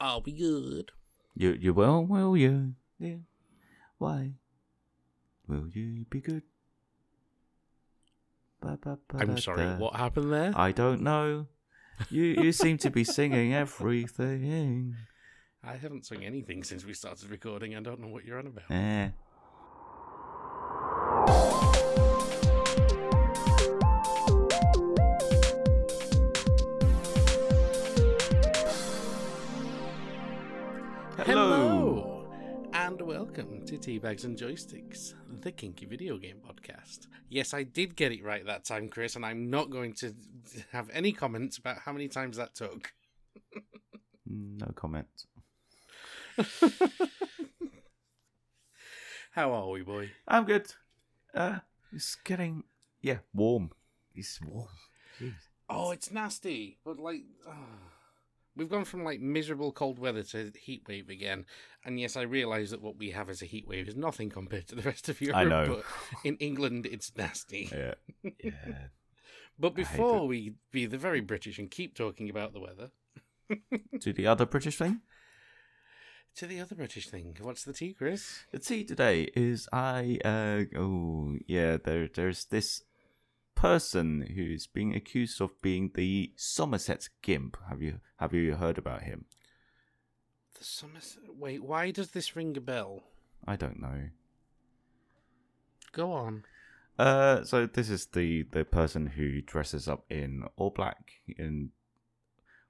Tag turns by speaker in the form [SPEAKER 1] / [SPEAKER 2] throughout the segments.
[SPEAKER 1] Are be good?
[SPEAKER 2] You you will will you? Yeah. Why? Will you be good? Ba, ba, ba,
[SPEAKER 1] I'm sorry, what happened there?
[SPEAKER 2] I don't know. You you seem to be singing everything.
[SPEAKER 1] I haven't sung anything since we started recording. I don't know what you're on about.
[SPEAKER 2] Eh.
[SPEAKER 1] Teabags and Joysticks, the kinky video game podcast. Yes, I did get it right that time, Chris, and I'm not going to have any comments about how many times that took.
[SPEAKER 2] No comment.
[SPEAKER 1] How are we, boy?
[SPEAKER 2] I'm good. Uh, it's getting yeah warm. It's warm. Jeez.
[SPEAKER 1] Oh, it's nasty, but like. ah. We've gone from like miserable cold weather to heat wave again, and yes, I realise that what we have as a heat wave is nothing compared to the rest of Europe.
[SPEAKER 2] I know.
[SPEAKER 1] but in England it's nasty.
[SPEAKER 2] Yeah. Yeah.
[SPEAKER 1] But before we be the very British and keep talking about the weather,
[SPEAKER 2] to the other British thing.
[SPEAKER 1] to the other British thing, what's the tea, Chris?
[SPEAKER 2] The tea today is I uh oh yeah there there's this person who's being accused of being the Somerset Gimp. Have you have you heard about him?
[SPEAKER 1] The Somerset. Wait, why does this ring a bell?
[SPEAKER 2] I don't know.
[SPEAKER 1] Go on.
[SPEAKER 2] Uh, so this is the the person who dresses up in all black and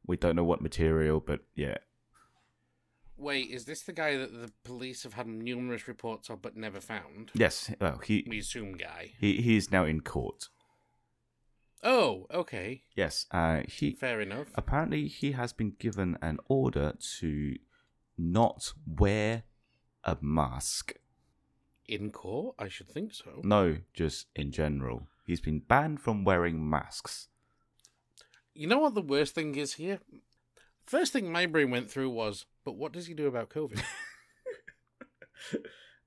[SPEAKER 2] we don't know what material, but yeah,
[SPEAKER 1] Wait, is this the guy that the police have had numerous reports of but never found?
[SPEAKER 2] yes. Well, he
[SPEAKER 1] We assume guy.
[SPEAKER 2] he he is now in court.
[SPEAKER 1] Oh, okay.
[SPEAKER 2] Yes. Uh, he
[SPEAKER 1] Fair enough.
[SPEAKER 2] apparently he has been given an order to not wear a mask.
[SPEAKER 1] In court? I should think so.
[SPEAKER 2] No, just in general. He's been banned from wearing masks.
[SPEAKER 1] You know what the worst thing is here? First thing my brain went through was, but what does he do about COVID?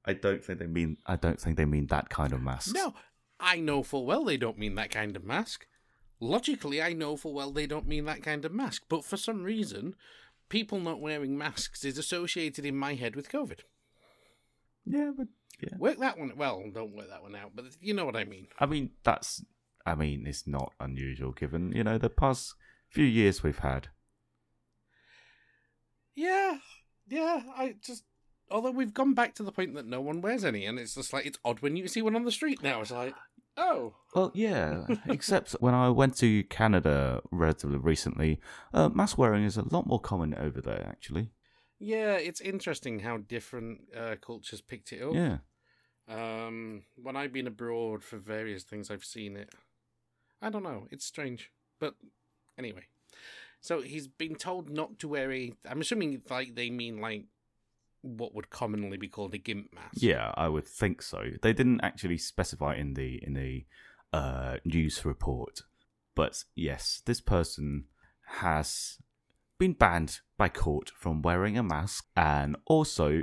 [SPEAKER 2] I don't think they mean. I don't think they mean that kind of mask.
[SPEAKER 1] no, I know full well they don't mean that kind of mask. Logically, I know full well they don't mean that kind of mask. But for some reason, people not wearing masks is associated in my head with COVID.
[SPEAKER 2] Yeah, but yeah.
[SPEAKER 1] Work that one. Well, don't work that one out, but you know what I mean.
[SPEAKER 2] I mean, that's. I mean, it's not unusual given you know the past few years we've had.
[SPEAKER 1] Yeah, yeah. I just. Although we've gone back to the point that no one wears any, and it's just like it's odd when you see one on the street now. It's like, oh,
[SPEAKER 2] Well, yeah. except when I went to Canada relatively recently, uh, mask wearing is a lot more common over there. Actually.
[SPEAKER 1] yeah. It's interesting how different uh, cultures picked it up.
[SPEAKER 2] Yeah.
[SPEAKER 1] Um, when I've been abroad for various things, I've seen it. I don't know. It's strange, but anyway. So he's been told not to wear a. I'm assuming like they mean like what would commonly be called a gimp mask.
[SPEAKER 2] Yeah, I would think so. They didn't actually specify in the in the uh, news report, but yes, this person has been banned by court from wearing a mask, and also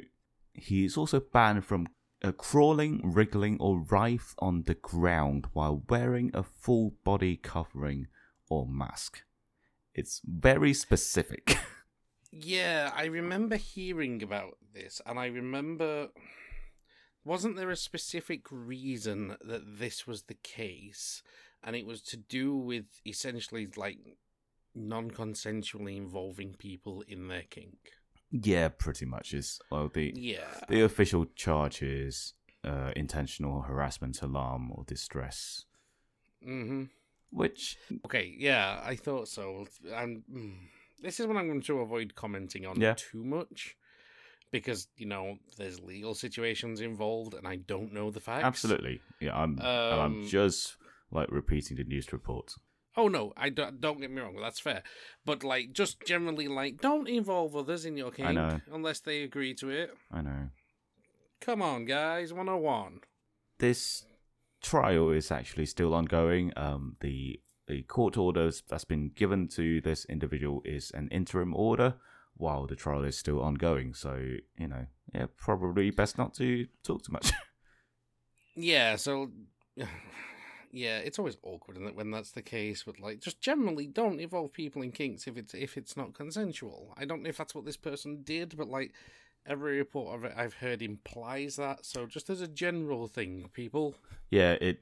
[SPEAKER 2] he is also banned from uh, crawling, wriggling, or writhe on the ground while wearing a full body covering or mask. It's very specific.
[SPEAKER 1] Yeah, I remember hearing about this, and I remember. Wasn't there a specific reason that this was the case? And it was to do with essentially like non consensually involving people in their kink.
[SPEAKER 2] yeah, pretty much is well the
[SPEAKER 1] Yeah.
[SPEAKER 2] The official charge is uh, intentional harassment, alarm, or distress,
[SPEAKER 1] hmm.
[SPEAKER 2] which
[SPEAKER 1] Okay, yeah, I thought so. And mm, this is what I'm going to avoid commenting on
[SPEAKER 2] Yeah.
[SPEAKER 1] too much. Because, you know, there's legal situations involved, and I don't know the facts.
[SPEAKER 2] absolutely, yeah, I'm and I'm
[SPEAKER 1] Um,
[SPEAKER 2] just like repeating the news reports.
[SPEAKER 1] Oh no, I don't, don't get me wrong. That's fair, but like just generally, like don't involve others in your kink unless they agree to it.
[SPEAKER 2] I know
[SPEAKER 1] Come on, guys, one on one.
[SPEAKER 2] this trial is actually still ongoing. Um, the the court orders that's been given to this individual is an interim order while the trial is still ongoing. So you know, yeah, probably best not to talk too much.
[SPEAKER 1] Yeah, so yeah, it's always awkward it, when that's the case. But like, just generally, don't involve people in kinks if it's if it's not consensual. I don't know if that's what this person did, but like every report of it I've heard implies that. So just as a general thing, people.
[SPEAKER 2] Yeah, it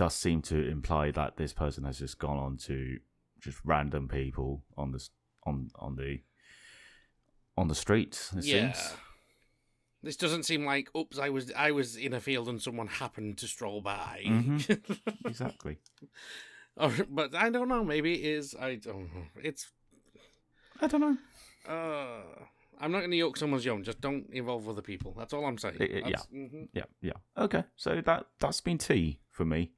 [SPEAKER 2] does seem to imply that this person has just gone on to just random people on the on on the on the streets. It
[SPEAKER 1] yeah.
[SPEAKER 2] seems.
[SPEAKER 1] This doesn't seem like, oops, I was I was in a field and someone happened to stroll by.
[SPEAKER 2] Mhm. Exactly.
[SPEAKER 1] or, but I don't know. Maybe it is. I don't know. It's.
[SPEAKER 2] I don't know.
[SPEAKER 1] Uh, I'm not going to yoke someone's young. Just don't involve other people. That's all I'm saying.
[SPEAKER 2] I- I- yeah.
[SPEAKER 1] Mhm.
[SPEAKER 2] Yeah, yeah. Okay, so that that's been tea for me.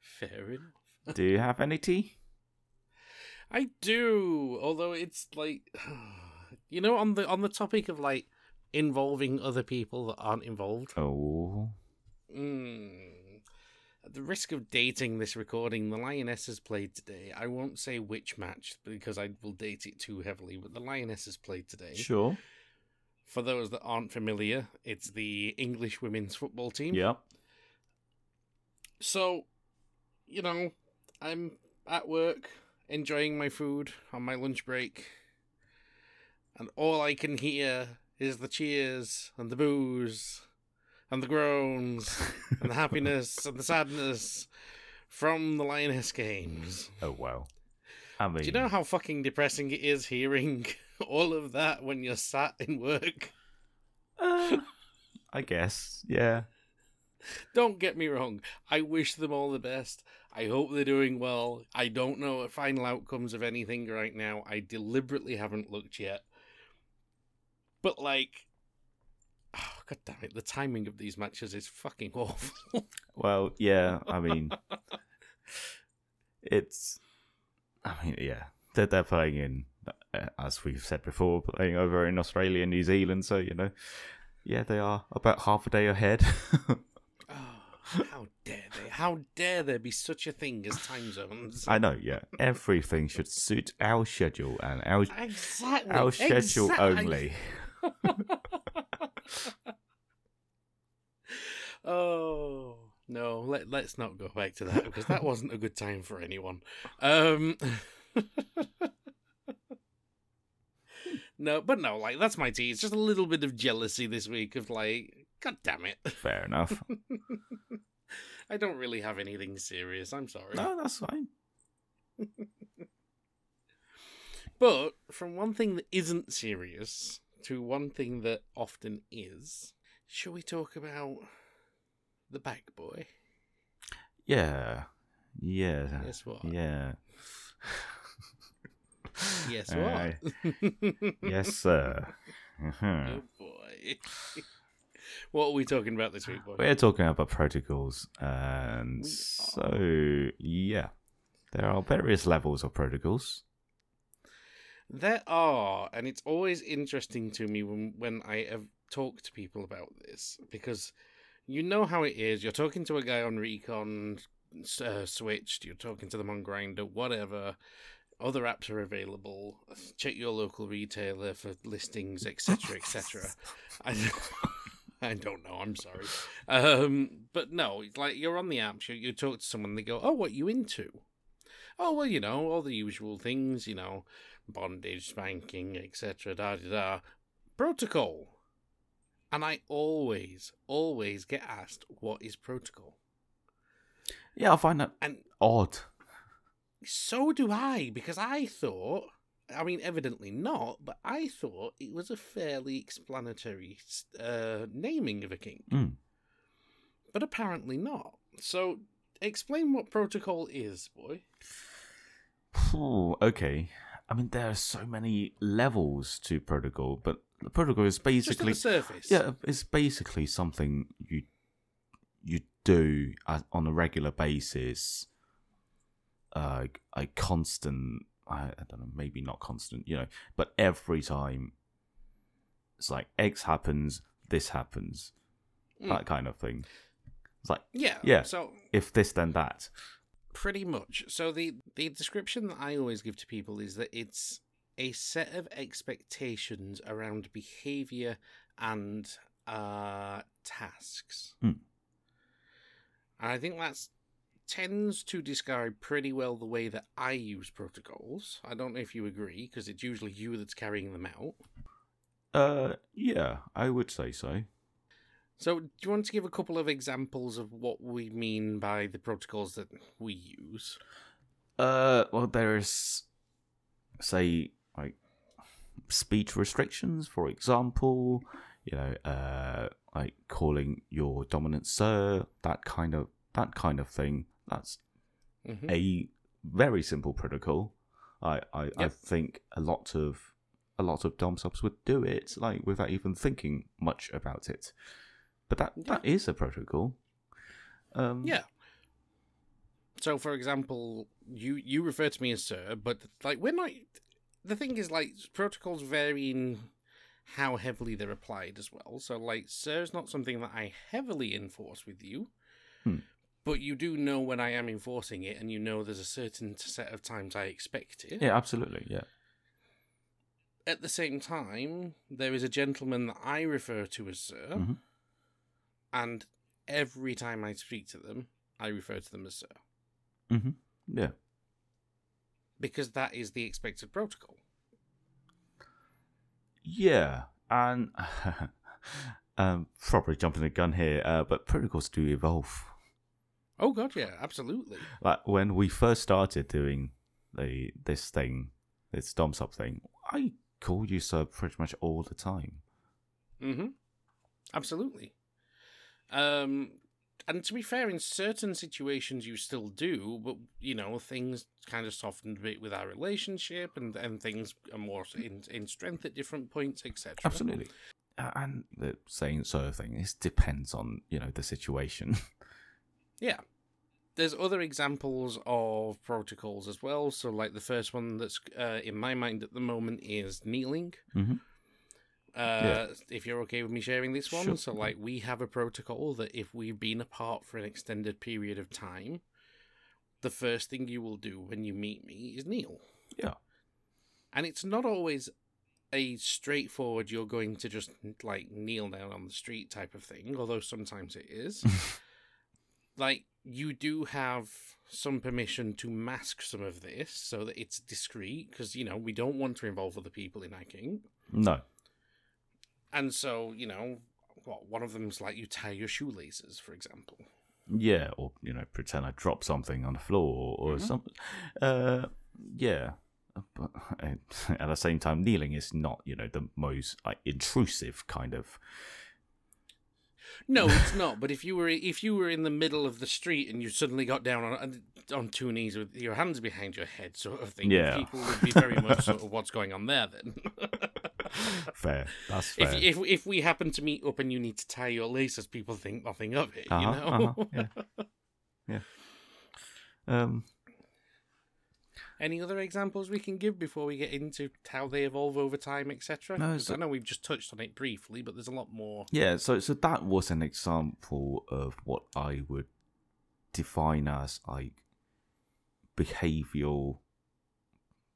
[SPEAKER 1] Fair enough.
[SPEAKER 2] Do you have any tea?
[SPEAKER 1] I do, although it's like, you know, on the on the topic of like involving other people that aren't involved.
[SPEAKER 2] Oh,
[SPEAKER 1] Mm. At the risk of dating this recording, the Lionesses played today. I won't say which match because I will date it too heavily, but the Lionesses played today.
[SPEAKER 2] sure.
[SPEAKER 1] For those that aren't familiar, it's the English women's football team.
[SPEAKER 2] Yep.
[SPEAKER 1] So, you know, I'm at work enjoying my food on my lunch break, and all I can hear is the cheers and the boos and the groans and the happiness and the sadness from the Lioness games.
[SPEAKER 2] Oh wow. I mean,
[SPEAKER 1] Do you know how fucking depressing it is hearing all of that when you're sat in work?
[SPEAKER 2] uh, I guess. Yeah.
[SPEAKER 1] Don't get me wrong. I wish them all the best. I hope they're doing well. I don't know the final outcomes of anything right now. I deliberately haven't looked yet. But like, oh, god damn it, the timing of these matches is fucking awful.
[SPEAKER 2] Well, yeah. I mean, it's. I mean, yeah. They're they're playing in, uh, as we've said before, playing over in Australia and New Zealand. So you know, yeah, they are about half a day ahead.
[SPEAKER 1] how dare they? How dare there be such a thing as time zones?
[SPEAKER 2] I know. Yeah, everything should suit our schedule and our
[SPEAKER 1] Exactly.
[SPEAKER 2] our schedule
[SPEAKER 1] exact-
[SPEAKER 2] only.
[SPEAKER 1] oh no, let let's not go back to that because that wasn't a good time for anyone. Um No, but no, like that's my tea. It's just a little bit of jealousy this week of like, god damn it.
[SPEAKER 2] Fair enough.
[SPEAKER 1] I don't really have anything serious. I'm sorry.
[SPEAKER 2] No, that's fine.
[SPEAKER 1] But from one thing that isn't serious to one thing that often is, shall we talk about the bag boy?
[SPEAKER 2] Yeah. Yeah.
[SPEAKER 1] Guess what?
[SPEAKER 2] Yeah.
[SPEAKER 1] Yes, what?
[SPEAKER 2] yes, sir. Mhm.
[SPEAKER 1] oh boy. What are we talking about this week, boy?
[SPEAKER 2] We're talking about protocols, and so yeah, there are various levels of protocols.
[SPEAKER 1] There are, and it's always interesting to me when when I have talked to people about this because you know how it is. You're talking to a guy on Recon, uh, Switched. You're talking to them on Grindr, whatever. Other apps are available. Check your local retailer for listings, etc., etc. I, don't know. I'm sorry, um, but no, it's like you're on the apps. You, you talk to someone, they go, "Oh, what you into?" Oh, well, you know, all the usual things. You know, bondage, spanking, etc. Da da da. Protocol. And I always, always get asked, what is protocol?
[SPEAKER 2] Yeah, I find that
[SPEAKER 1] And
[SPEAKER 2] odd.
[SPEAKER 1] so do I, because I thought, I mean, evidently not, but I thought it was a fairly explanatory uh, naming of a kink.
[SPEAKER 2] Mm.
[SPEAKER 1] But apparently not. So explain what protocol is, boy.
[SPEAKER 2] Phew, okay. I mean, there are so many levels to protocol, but the protocol is
[SPEAKER 1] Just
[SPEAKER 2] basically
[SPEAKER 1] the surface.
[SPEAKER 2] yeah, it's basically something you you do on a regular basis, uh, a constant. I, I don't know, maybe not constant, you know, but every time it's like X happens, this happens,
[SPEAKER 1] Mm.
[SPEAKER 2] that kind of thing. It's like
[SPEAKER 1] Yeah.
[SPEAKER 2] Yeah.
[SPEAKER 1] So
[SPEAKER 2] if this, then that.
[SPEAKER 1] Pretty much. So the the description that I always give to people is that it's a set of expectations around behavior and uh tasks.
[SPEAKER 2] Hmm.
[SPEAKER 1] And I think that's tends to describe pretty well the way that I use protocols. I don't know if you agree, because it's usually you that's carrying them out.
[SPEAKER 2] Uh, yeah, I would say so.
[SPEAKER 1] So, do you want to give a couple of examples of what we mean by the protocols that we use?
[SPEAKER 2] Uh, well, there's, say, like speech restrictions, for example. You know, uh, like calling your dominant sir, that kind of that kind of thing. That's
[SPEAKER 1] hmm
[SPEAKER 2] a very simple protocol. I I, I think a lot of a lot of dom subs would do it like without even thinking much about it. But that that is a protocol. Um,
[SPEAKER 1] Yeah. So, for example, you you refer to me as sir, but like we're not. The thing is, like protocols vary in how heavily they're applied as well. So, like, sir is not something that I heavily enforce with you,
[SPEAKER 2] Hmm.
[SPEAKER 1] But you do know when I am enforcing it, and you know there's a certain set of times I expect it.
[SPEAKER 2] Yeah, absolutely. Yeah.
[SPEAKER 1] At the same time, there is a gentleman that I refer to as sir,
[SPEAKER 2] Mhm.
[SPEAKER 1] and every time I speak to them, I refer to them as sir.
[SPEAKER 2] hmm Yeah.
[SPEAKER 1] because that is the expected protocol.
[SPEAKER 2] Yeah, and um, probably jumping the gun here, uh, but protocols do evolve.
[SPEAKER 1] Oh god, yeah, absolutely.
[SPEAKER 2] Like when we first started doing the this thing, this dom sub thing, I called you sir pretty much all the time.
[SPEAKER 1] Mm-hmm. Absolutely. Um, and to be fair, in certain situations you still do, but you know things kind of softened a bit with our relationship, and and things are more in in strength at different points, etc.
[SPEAKER 2] Absolutely. And the saying sir thing, it depends on you know the situation.
[SPEAKER 1] Yeah. There's other examples of protocols as well. So, like the first one that's uh, in my mind at the moment is kneeling.
[SPEAKER 2] Mhm.
[SPEAKER 1] Uh, If you're okay with me sharing this one,
[SPEAKER 2] Sure.
[SPEAKER 1] so like we have a protocol that if we've been apart for an extended period of time, the first thing you will do when you meet me is kneel.
[SPEAKER 2] Yeah.
[SPEAKER 1] And it's not always a straightforward you're going to just like kneel down on the street type of thing, although sometimes it is like you do have some permission to mask some of this so that it's discreet because you know we don't want to involve other people in hacking
[SPEAKER 2] no.
[SPEAKER 1] and so you know what one of them's like you tie your shoelaces for example
[SPEAKER 2] Yeah, or you know, pretend I drop something on the floor or
[SPEAKER 1] Mhm.
[SPEAKER 2] something. Uh, yeah, but at the same time, kneeling is not you know the most like intrusive kind of.
[SPEAKER 1] No it's not but if you were if you were in the middle of the street and you suddenly got down on on two knees with your hands behind your head sort of thing
[SPEAKER 2] Yeah.
[SPEAKER 1] people would be very much sort of what's going on there then
[SPEAKER 2] Fair, that's
[SPEAKER 1] if,
[SPEAKER 2] fair.
[SPEAKER 1] if if we happen to meet up and you need to tie your laces people think nothing of it you
[SPEAKER 2] Uh-huh,
[SPEAKER 1] know
[SPEAKER 2] uh-huh, yeah. yeah. Um.
[SPEAKER 1] Any other examples we can give before we get into how they evolve over time, etc.?
[SPEAKER 2] No, so-
[SPEAKER 1] I know we've just touched on it briefly, but there's a lot more.
[SPEAKER 2] Yeah, so so that was an example of what I would define as like behavioral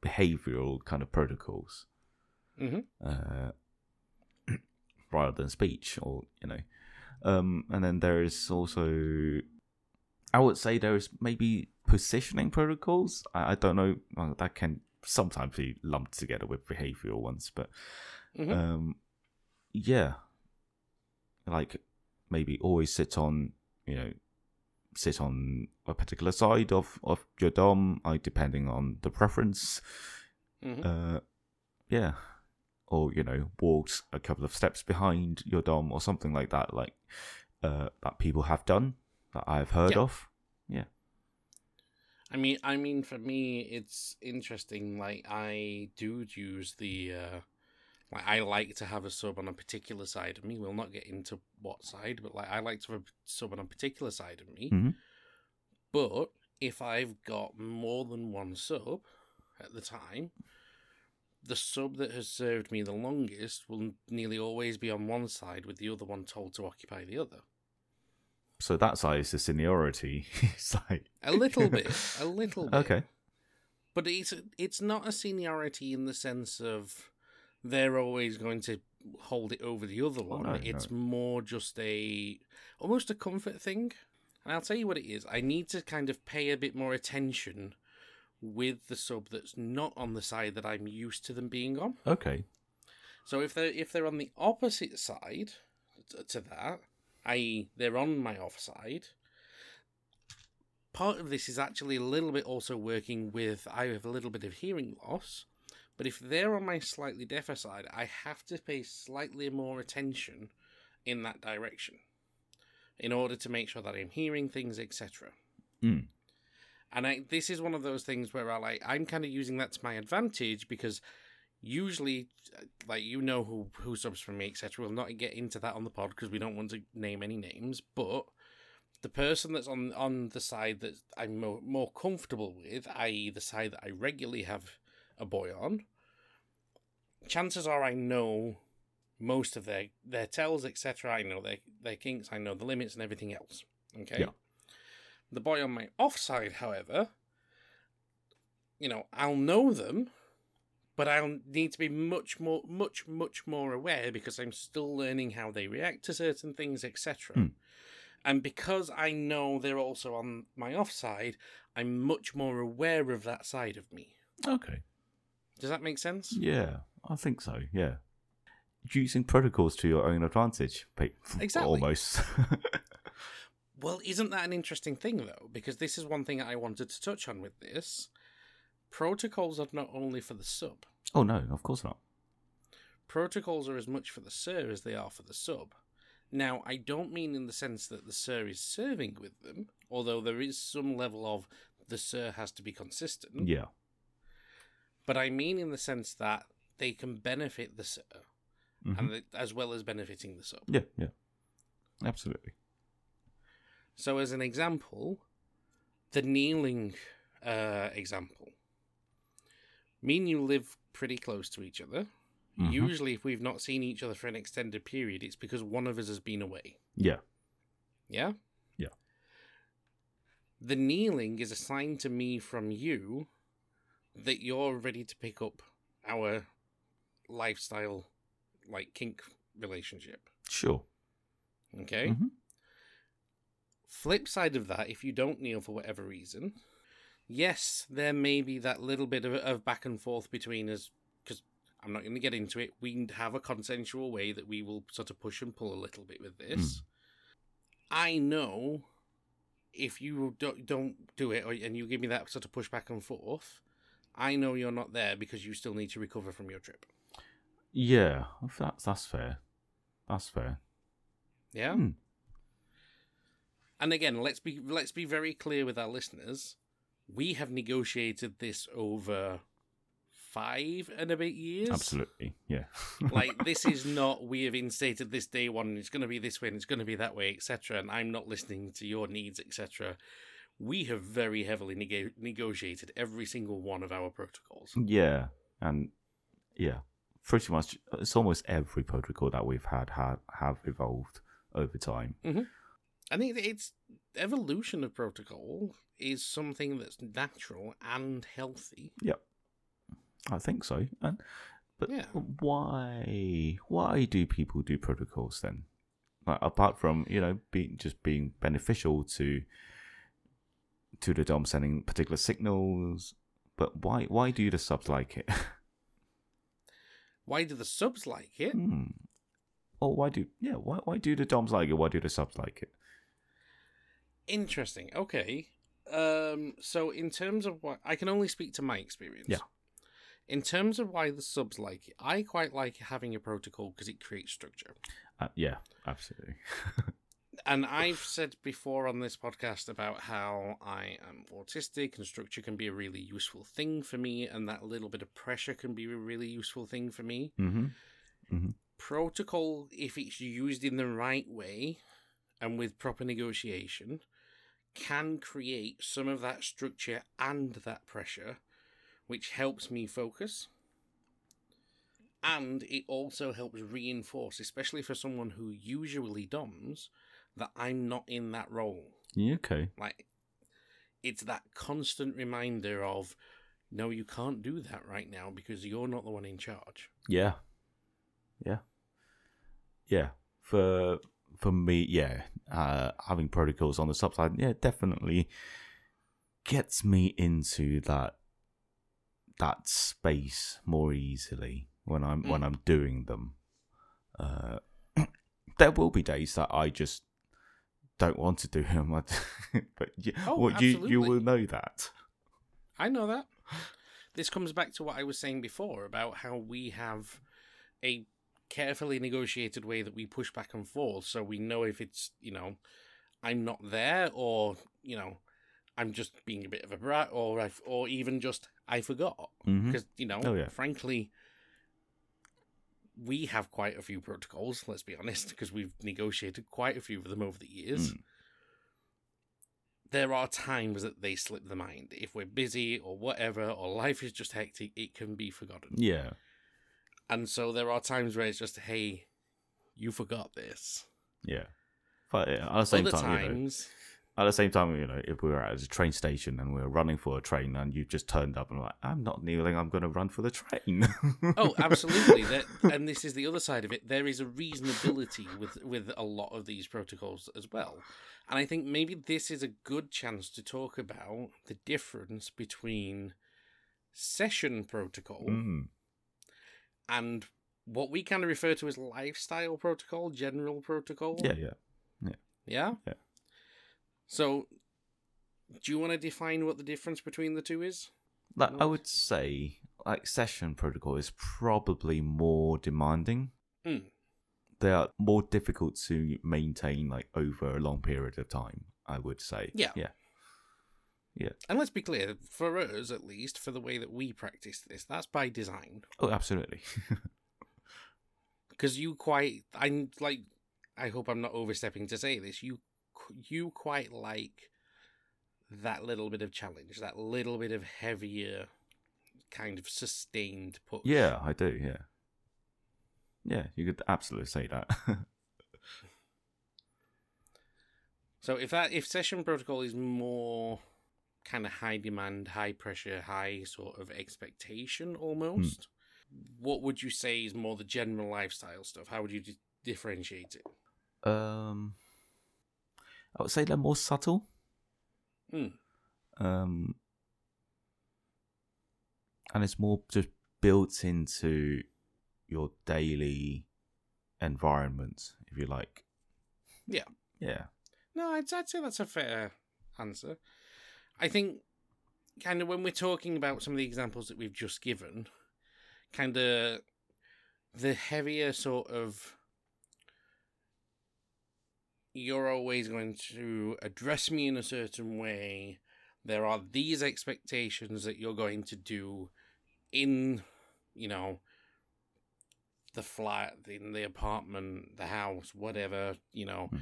[SPEAKER 2] behavioral kind of protocols.
[SPEAKER 1] hmm
[SPEAKER 2] uh, rather than speech or you know um and then there is also i would say there's maybe positioning protocols. I, I don't know well, that can sometimes be lumped together with behavioral ones but
[SPEAKER 1] Mhm.
[SPEAKER 2] um yeah. Like maybe always sit on you know sit on a particular side of of your dom like depending on the preference.
[SPEAKER 1] Hmm
[SPEAKER 2] uh, yeah, or you know, walked a couple of steps behind your dom or something like that, like uh, that people have done that I've heard
[SPEAKER 1] Yeah.
[SPEAKER 2] of. Yeah.
[SPEAKER 1] I mean, I mean, for me, it's interesting. Like, I do use the. Uh, like, I like to have a sub on a particular side of me. We'll not get into what side, but like, I like to have a sub on a particular side of me.
[SPEAKER 2] Mhm.
[SPEAKER 1] But if I've got more than one sub at the time, the sub that has served me the longest will nearly always be on one side, with the other one told to occupy the other.
[SPEAKER 2] So that size the seniority. it's like
[SPEAKER 1] A little bit, a little bit.
[SPEAKER 2] okay,
[SPEAKER 1] but it's it's not a seniority in the sense of they're always going to hold it over the other
[SPEAKER 2] Oh,
[SPEAKER 1] one.
[SPEAKER 2] no,
[SPEAKER 1] it's
[SPEAKER 2] no.
[SPEAKER 1] more just a almost a comfort thing. And I'll tell you what it is. I need to kind of pay a bit more attention with the sub that's not on the side that I'm used to them being on.
[SPEAKER 2] Okay.
[SPEAKER 1] So if they're if they're on the opposite side to that, i.e., they're on my offside, part of this is actually a little bit also working with I have a little bit of hearing loss, but if they're on my slightly deafer side, I have to pay slightly more attention in that direction in order to make sure that I'm hearing things, etc.
[SPEAKER 2] Mm.
[SPEAKER 1] And I, this is one of those things where I like I'm kind of using that to my advantage because usually, like you know who who subs for me, etc. We'll not get into that on the pod because we don't want to name any names. But the person that's on on the side that I'm more, more comfortable with, i.e., the side that I regularly have a boy on, chances are I know most of their their tells, etc. I know their their kinks, I know the limits and everything else. Okay.
[SPEAKER 2] Yeah.
[SPEAKER 1] The boy on my offside, however, you know, I'll know them, but I'll need to be much more, much, much more aware because I'm still learning how they react to certain things, etc.
[SPEAKER 2] Hmm.
[SPEAKER 1] And because I know they're also on my offside, I'm much more aware of that side of me.
[SPEAKER 2] Okay.
[SPEAKER 1] Does that make sense?
[SPEAKER 2] Yeah, I think so. Yeah. Using protocols to your own advantage,
[SPEAKER 1] Exactly.
[SPEAKER 2] almost.
[SPEAKER 1] Well, isn't that an interesting thing, though? Because this is one thing I wanted to touch on with this. Protocols are not only for the sub,
[SPEAKER 2] oh no, of course not.
[SPEAKER 1] protocols are as much for the sir as they are for the sub. Now, I don't mean in the sense that the sir is serving with them, although there is some level of the sir has to be consistent,
[SPEAKER 2] Yeah.
[SPEAKER 1] but I mean in the sense that they can benefit the sir
[SPEAKER 2] Mhm.
[SPEAKER 1] and the, as well as benefiting the sub.
[SPEAKER 2] Yeah. Yeah. Absolutely.
[SPEAKER 1] So, as an example, the kneeling uh, example. Me and you live pretty close to each other.
[SPEAKER 2] Mhm.
[SPEAKER 1] Usually, if we've not seen each other for an extended period, it's because one of us has been away.
[SPEAKER 2] Yeah.
[SPEAKER 1] Yeah?
[SPEAKER 2] Yeah.
[SPEAKER 1] The kneeling is a sign to me from you that you're ready to pick up our lifestyle, like kink relationship.
[SPEAKER 2] Sure.
[SPEAKER 1] Okay?
[SPEAKER 2] Mhm.
[SPEAKER 1] Flip side of that, if you don't kneel for whatever reason, yes, there may be that little bit of, of back and forth between us, because I'm not going to get into it. We have a consensual way that we will sort of push and pull a little bit with this. I know if you don't, don't do it or, and you give me that sort of push back and forth, I know you're not there because you still need to recover from your trip.
[SPEAKER 2] Yeah. That's that's fair. That's fair.
[SPEAKER 1] Yeah?
[SPEAKER 2] Hmm.
[SPEAKER 1] And again, let's be let's be very clear with our listeners. We have negotiated this over five and a bit years.
[SPEAKER 2] Absolutely. Yeah.
[SPEAKER 1] like this is not we have instated this day one. and It's going to be this way and it's going to be that way, etc. And I'm not listening to your needs, etc. We have very heavily neg- negotiated every single one of our protocols.
[SPEAKER 2] Yeah, and yeah, pretty much it's almost every protocol that we've had have, have evolved over time. Mm-hmm.
[SPEAKER 1] I think it's evolution of protocol is something that's natural and healthy.
[SPEAKER 2] Yep, I think so. And but
[SPEAKER 1] Yeah.
[SPEAKER 2] why why do people do protocols then? Like apart from you know being just being beneficial to to the DOM sending particular signals, but why why do the subs like it?
[SPEAKER 1] Why do the subs like it?
[SPEAKER 2] hmm. Or why do yeah why why do the DOMs like it? Why do the subs like it?
[SPEAKER 1] Interesting. Okay. Um. So in terms of what I can only speak to my experience.
[SPEAKER 2] Yeah.
[SPEAKER 1] In terms of why the subs like it, I quite like having a protocol because it creates structure.
[SPEAKER 2] Uh, yeah, absolutely.
[SPEAKER 1] And I've said before on this podcast about how I am autistic and structure can be a really useful thing for me, and that little bit of pressure can be a really useful thing for me.
[SPEAKER 2] mm-hmm.
[SPEAKER 1] Protocol, if it's used in the right way and with proper negotiation, can create some of that structure and that pressure, which helps me focus. And it also helps reinforce, especially for someone who usually DOMs, that I'm not in that role.
[SPEAKER 2] Yeah, okay.
[SPEAKER 1] Like, it's that constant reminder of, no, you can't do that right now because you're not the one in charge.
[SPEAKER 2] Yeah. Yeah. Yeah. For for me, yeah, uh, having protocols on the sub side, yeah, definitely gets me into that that space more easily when I'm when
[SPEAKER 1] Mm.
[SPEAKER 2] I'm doing them. Uh, there will be days that I just don't want to do them, but you,
[SPEAKER 1] Oh,
[SPEAKER 2] well, you you will know that.
[SPEAKER 1] I know that. This comes back to what I was saying before about how we have a carefully negotiated way that we push back and forth so we know if it's, you know, I'm not there or, you know, I'm just being a bit of a brat or I, or even just I forgot because, you know,
[SPEAKER 2] Oh, yeah.
[SPEAKER 1] frankly we have quite a few protocols, let's be honest, because we've negotiated quite a few of them over the years
[SPEAKER 2] Mm.
[SPEAKER 1] there are times that they slip the mind. If we're busy or whatever, or life is just hectic, it can be forgotten.
[SPEAKER 2] Yeah,
[SPEAKER 1] And so there are times where it's just, hey, you forgot this.
[SPEAKER 2] yeah. But yeah, at the same
[SPEAKER 1] Other
[SPEAKER 2] time, you know, at the same time, you know, if we were at a train station and we were running for a train and you just turned up and like, I'm not kneeling, I'm going to run for the train.
[SPEAKER 1] oh, absolutely. That, and this is the other side of it. There is a reasonability with with a lot of these protocols as well. And I think maybe this is a good chance to talk about the difference between session protocol
[SPEAKER 2] Mm.
[SPEAKER 1] And what we kind of refer to as lifestyle protocol, general protocol.
[SPEAKER 2] Yeah, yeah.
[SPEAKER 1] Yeah?
[SPEAKER 2] Yeah.
[SPEAKER 1] So, do you want to define what the difference between the two is?
[SPEAKER 2] Like, I would say, like, session protocol is probably more demanding.
[SPEAKER 1] Mm.
[SPEAKER 2] They are more difficult to maintain, like, over a long period of time, I would say.
[SPEAKER 1] Yeah.
[SPEAKER 2] Yeah.
[SPEAKER 1] And let's be clear, for us at least, for the way that we practice this, that's by design.
[SPEAKER 2] Oh, absolutely.
[SPEAKER 1] Because you quite, I'm like, I hope I'm not overstepping to say this, you you quite like that little bit of challenge, that little bit of heavier, kind of sustained push.
[SPEAKER 2] yeah, I do, yeah. Yeah, you could absolutely say that.
[SPEAKER 1] So if that if session protocol is more kind of high demand, high pressure, high sort of expectation almost, what would you say is more the general lifestyle stuff? How would you di- differentiate it?
[SPEAKER 2] um, I would say they're more subtle.
[SPEAKER 1] Hmm.
[SPEAKER 2] Um, and it's more just built into your daily environment, if you like.
[SPEAKER 1] Yeah.
[SPEAKER 2] Yeah.
[SPEAKER 1] No, I'd, I'd say that's a fair answer. I think kind of when we're talking about some of the examples that we've just given, kind of the heavier sort of you're always going to address me in a certain way. There are these expectations that you're going to do in, you know, the flat, in the apartment, the house, whatever, you know.
[SPEAKER 2] Hmm.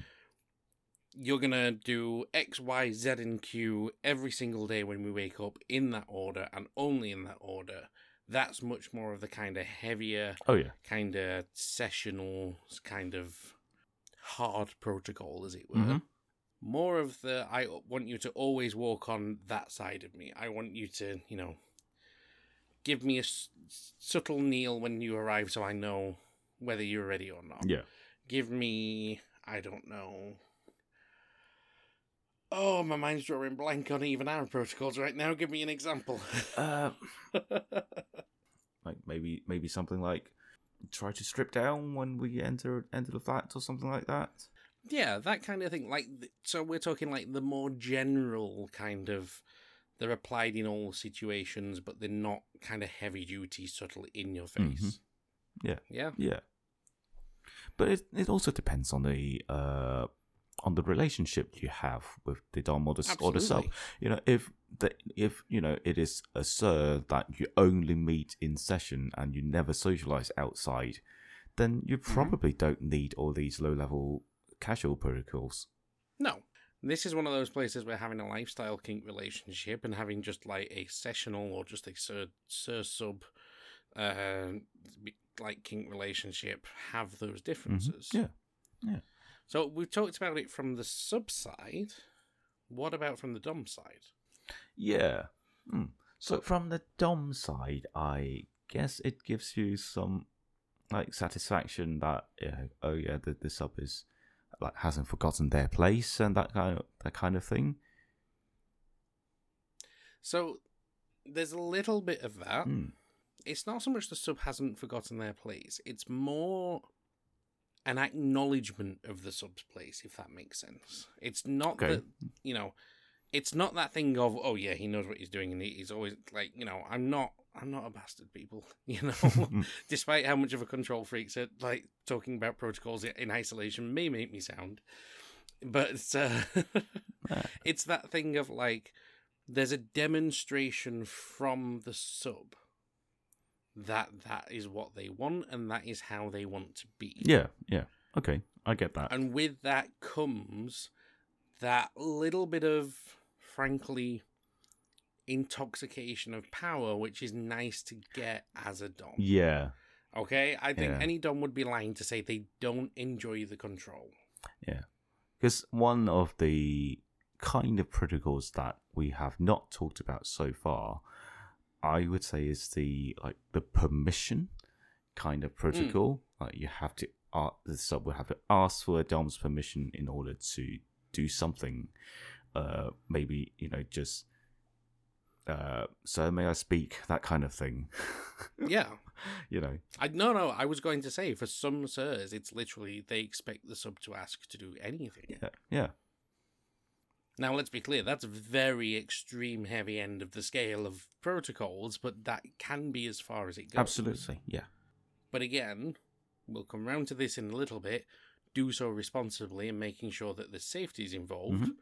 [SPEAKER 1] You're gonna do X, Y, Z, and Q every single day when we wake up in that order and only in that order. That's much more of the kind of heavier,
[SPEAKER 2] Oh, yeah.
[SPEAKER 1] kind of sessional, kind of hard protocol, as it were.
[SPEAKER 2] Mhm.
[SPEAKER 1] More of the I want you to always walk on that side of me. I want you to, you know, give me a s- subtle kneel when you arrive so I know whether you're ready or not.
[SPEAKER 2] Yeah.
[SPEAKER 1] Give me, I don't know. Oh, my mind's drawing blank on even our protocols right now. Give me an example.
[SPEAKER 2] Uh, like maybe maybe something like try to strip down when we enter enter the flat or something like that.
[SPEAKER 1] Yeah, that kind of thing. Like, so we're talking like the more general kind of. They're applied in all situations, but they're not kind of heavy duty, subtle in your face.
[SPEAKER 2] Mhm. Yeah.
[SPEAKER 1] Yeah.
[SPEAKER 2] Yeah. But it it also depends on the uh on the relationship you have with the dom or the or the sub. You know, if the if you know it is a sir that you only meet in session and you never socialize outside, then you
[SPEAKER 1] Mm-hmm.
[SPEAKER 2] probably don't need all these low level casual protocols.
[SPEAKER 1] No. This is one of those places where having a lifestyle kink relationship and having just like a sessional or just a sir, sir sub uh, like kink relationship have those differences.
[SPEAKER 2] Mm-hmm. Yeah.
[SPEAKER 1] So we've talked about it from the sub side. What about from the dom side?
[SPEAKER 2] Yeah. Hmm. So from the dom side, I guess it gives you some like satisfaction that yeah, oh yeah, the, the sub is like hasn't forgotten their place and that kind of that kind of thing.
[SPEAKER 1] So there's a little bit of that.
[SPEAKER 2] Mm.
[SPEAKER 1] It's not so much the sub hasn't forgotten their place, it's more an acknowledgement of the sub's place, if that makes sense. It's not
[SPEAKER 2] Okay.
[SPEAKER 1] that, you know, it's not that thing of, oh yeah, he knows what he's doing and he's always like, you know, I'm not. I'm not a bastard, people. You know, despite how much of a control freak that like talking about protocols in isolation may make me sound, but it's, uh, it's that thing of like there's a demonstration from the sub that that is what they want and that is how they want to be.
[SPEAKER 2] yeah, yeah. Okay, I get that.
[SPEAKER 1] And with that comes that little bit of, frankly, intoxication of power, which is nice to get as a Dom.
[SPEAKER 2] Yeah,
[SPEAKER 1] Okay? I think
[SPEAKER 2] Yeah.
[SPEAKER 1] any Dom would be lying to say they don't enjoy the control.
[SPEAKER 2] Yeah, because one of the kind of protocols that we have not talked about so far, I would say, is the like the permission kind of protocol. Like you have to, uh, the sub will have to ask for a dom's permission in order to do something. Uh, maybe you know just. Uh, sir, may I speak? That kind of thing.
[SPEAKER 1] Yeah.
[SPEAKER 2] you know.
[SPEAKER 1] I no no, I was going to say for some sirs it's literally they expect the sub to ask to do anything.
[SPEAKER 2] Yeah, yeah,
[SPEAKER 1] Now let's be clear, that's a very extreme heavy end of the scale of protocols, but that can be as far as it goes.
[SPEAKER 2] absolutely. Yeah,
[SPEAKER 1] But again, we'll come round to this in a little bit. Do so responsibly and making sure that the safety is involved.
[SPEAKER 2] Mhm.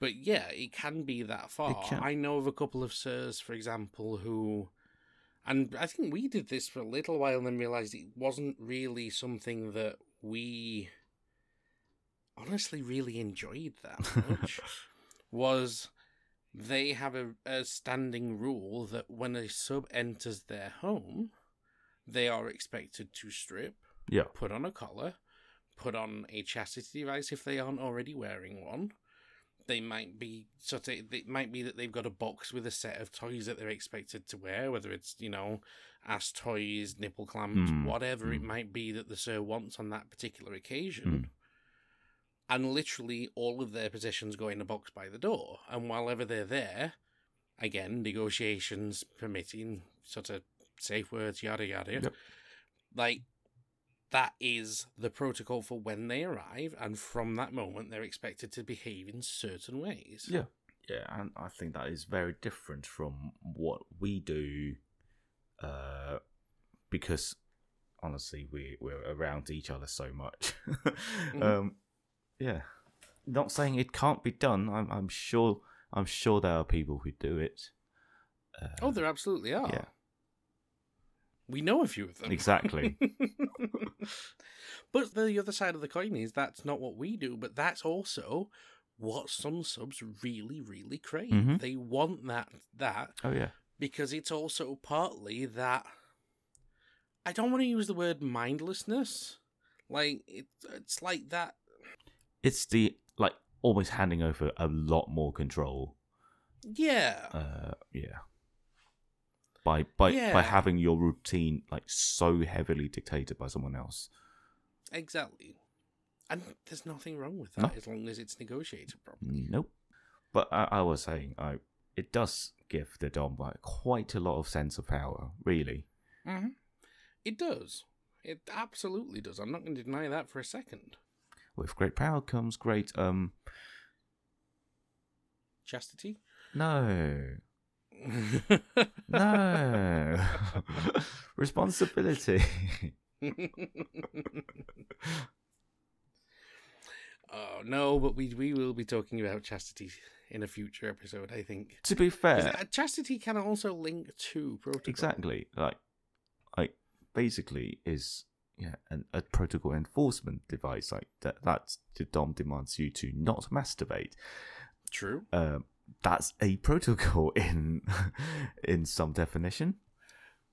[SPEAKER 1] But yeah, it can be that far. I know of a couple of sirs, for example, who. And I think we did this for a little while and then realised it wasn't really something that we honestly really enjoyed that much. was they have a, a standing rule that when a sub enters their home, they are expected to strip,
[SPEAKER 2] yeah,
[SPEAKER 1] put on a collar, put on a chastity device if they aren't already wearing one. They might be sort of. It might be that they've got a box with a set of toys that they're expected to wear, whether it's you know, ass toys, nipple clamps,
[SPEAKER 2] Mm,
[SPEAKER 1] whatever it
[SPEAKER 2] mm.
[SPEAKER 1] might be that the sir wants on that particular occasion.
[SPEAKER 2] Mm.
[SPEAKER 1] And literally all of their possessions go in a box by the door. And while ever they're there, again, negotiations permitting, sort of safe words, yada yada.
[SPEAKER 2] Yep.
[SPEAKER 1] Like that is the protocol for when they arrive, and from that moment they're expected to behave in certain ways.
[SPEAKER 2] Yeah. Yeah, and I think that is very different from what we do, uh, because honestly, we we're around each other so much. Um, yeah, not saying it can't be done. I'm I'm sure I'm sure there are people who do it. Uh,
[SPEAKER 1] Oh, there absolutely are.
[SPEAKER 2] Yeah.
[SPEAKER 1] We know a few of them.
[SPEAKER 2] Exactly.
[SPEAKER 1] but the other side of the coin is that's not what we do, but that's also what some subs really, really crave.
[SPEAKER 2] Mhm.
[SPEAKER 1] They want that that
[SPEAKER 2] oh yeah,
[SPEAKER 1] because it's also partly that I don't want to use the word mindlessness. Like it, it's like that.
[SPEAKER 2] It's the like almost handing over a lot more control.
[SPEAKER 1] Yeah,
[SPEAKER 2] Uh, yeah. By by
[SPEAKER 1] Yeah.
[SPEAKER 2] by having your routine like so heavily dictated by someone else.
[SPEAKER 1] exactly. And there's nothing wrong with
[SPEAKER 2] No.
[SPEAKER 1] that as long as it's negotiated properly.
[SPEAKER 2] Nope. But I, I was saying, I it does give the Dom like quite a lot of sense of power, really.
[SPEAKER 1] Mm-hmm. It does. It absolutely does. I'm not going to deny that for a second.
[SPEAKER 2] With great power comes great um
[SPEAKER 1] Chastity?
[SPEAKER 2] no. No responsibility.
[SPEAKER 1] oh, no, but we, we will be talking about chastity in a future episode, I think.
[SPEAKER 2] to be fair,
[SPEAKER 1] uh, Chastity can also link to protocol.
[SPEAKER 2] exactly like like basically is yeah an, a protocol enforcement device like that. That's the Dom demands you to not masturbate.
[SPEAKER 1] True.
[SPEAKER 2] Um, that's a protocol in in some definition.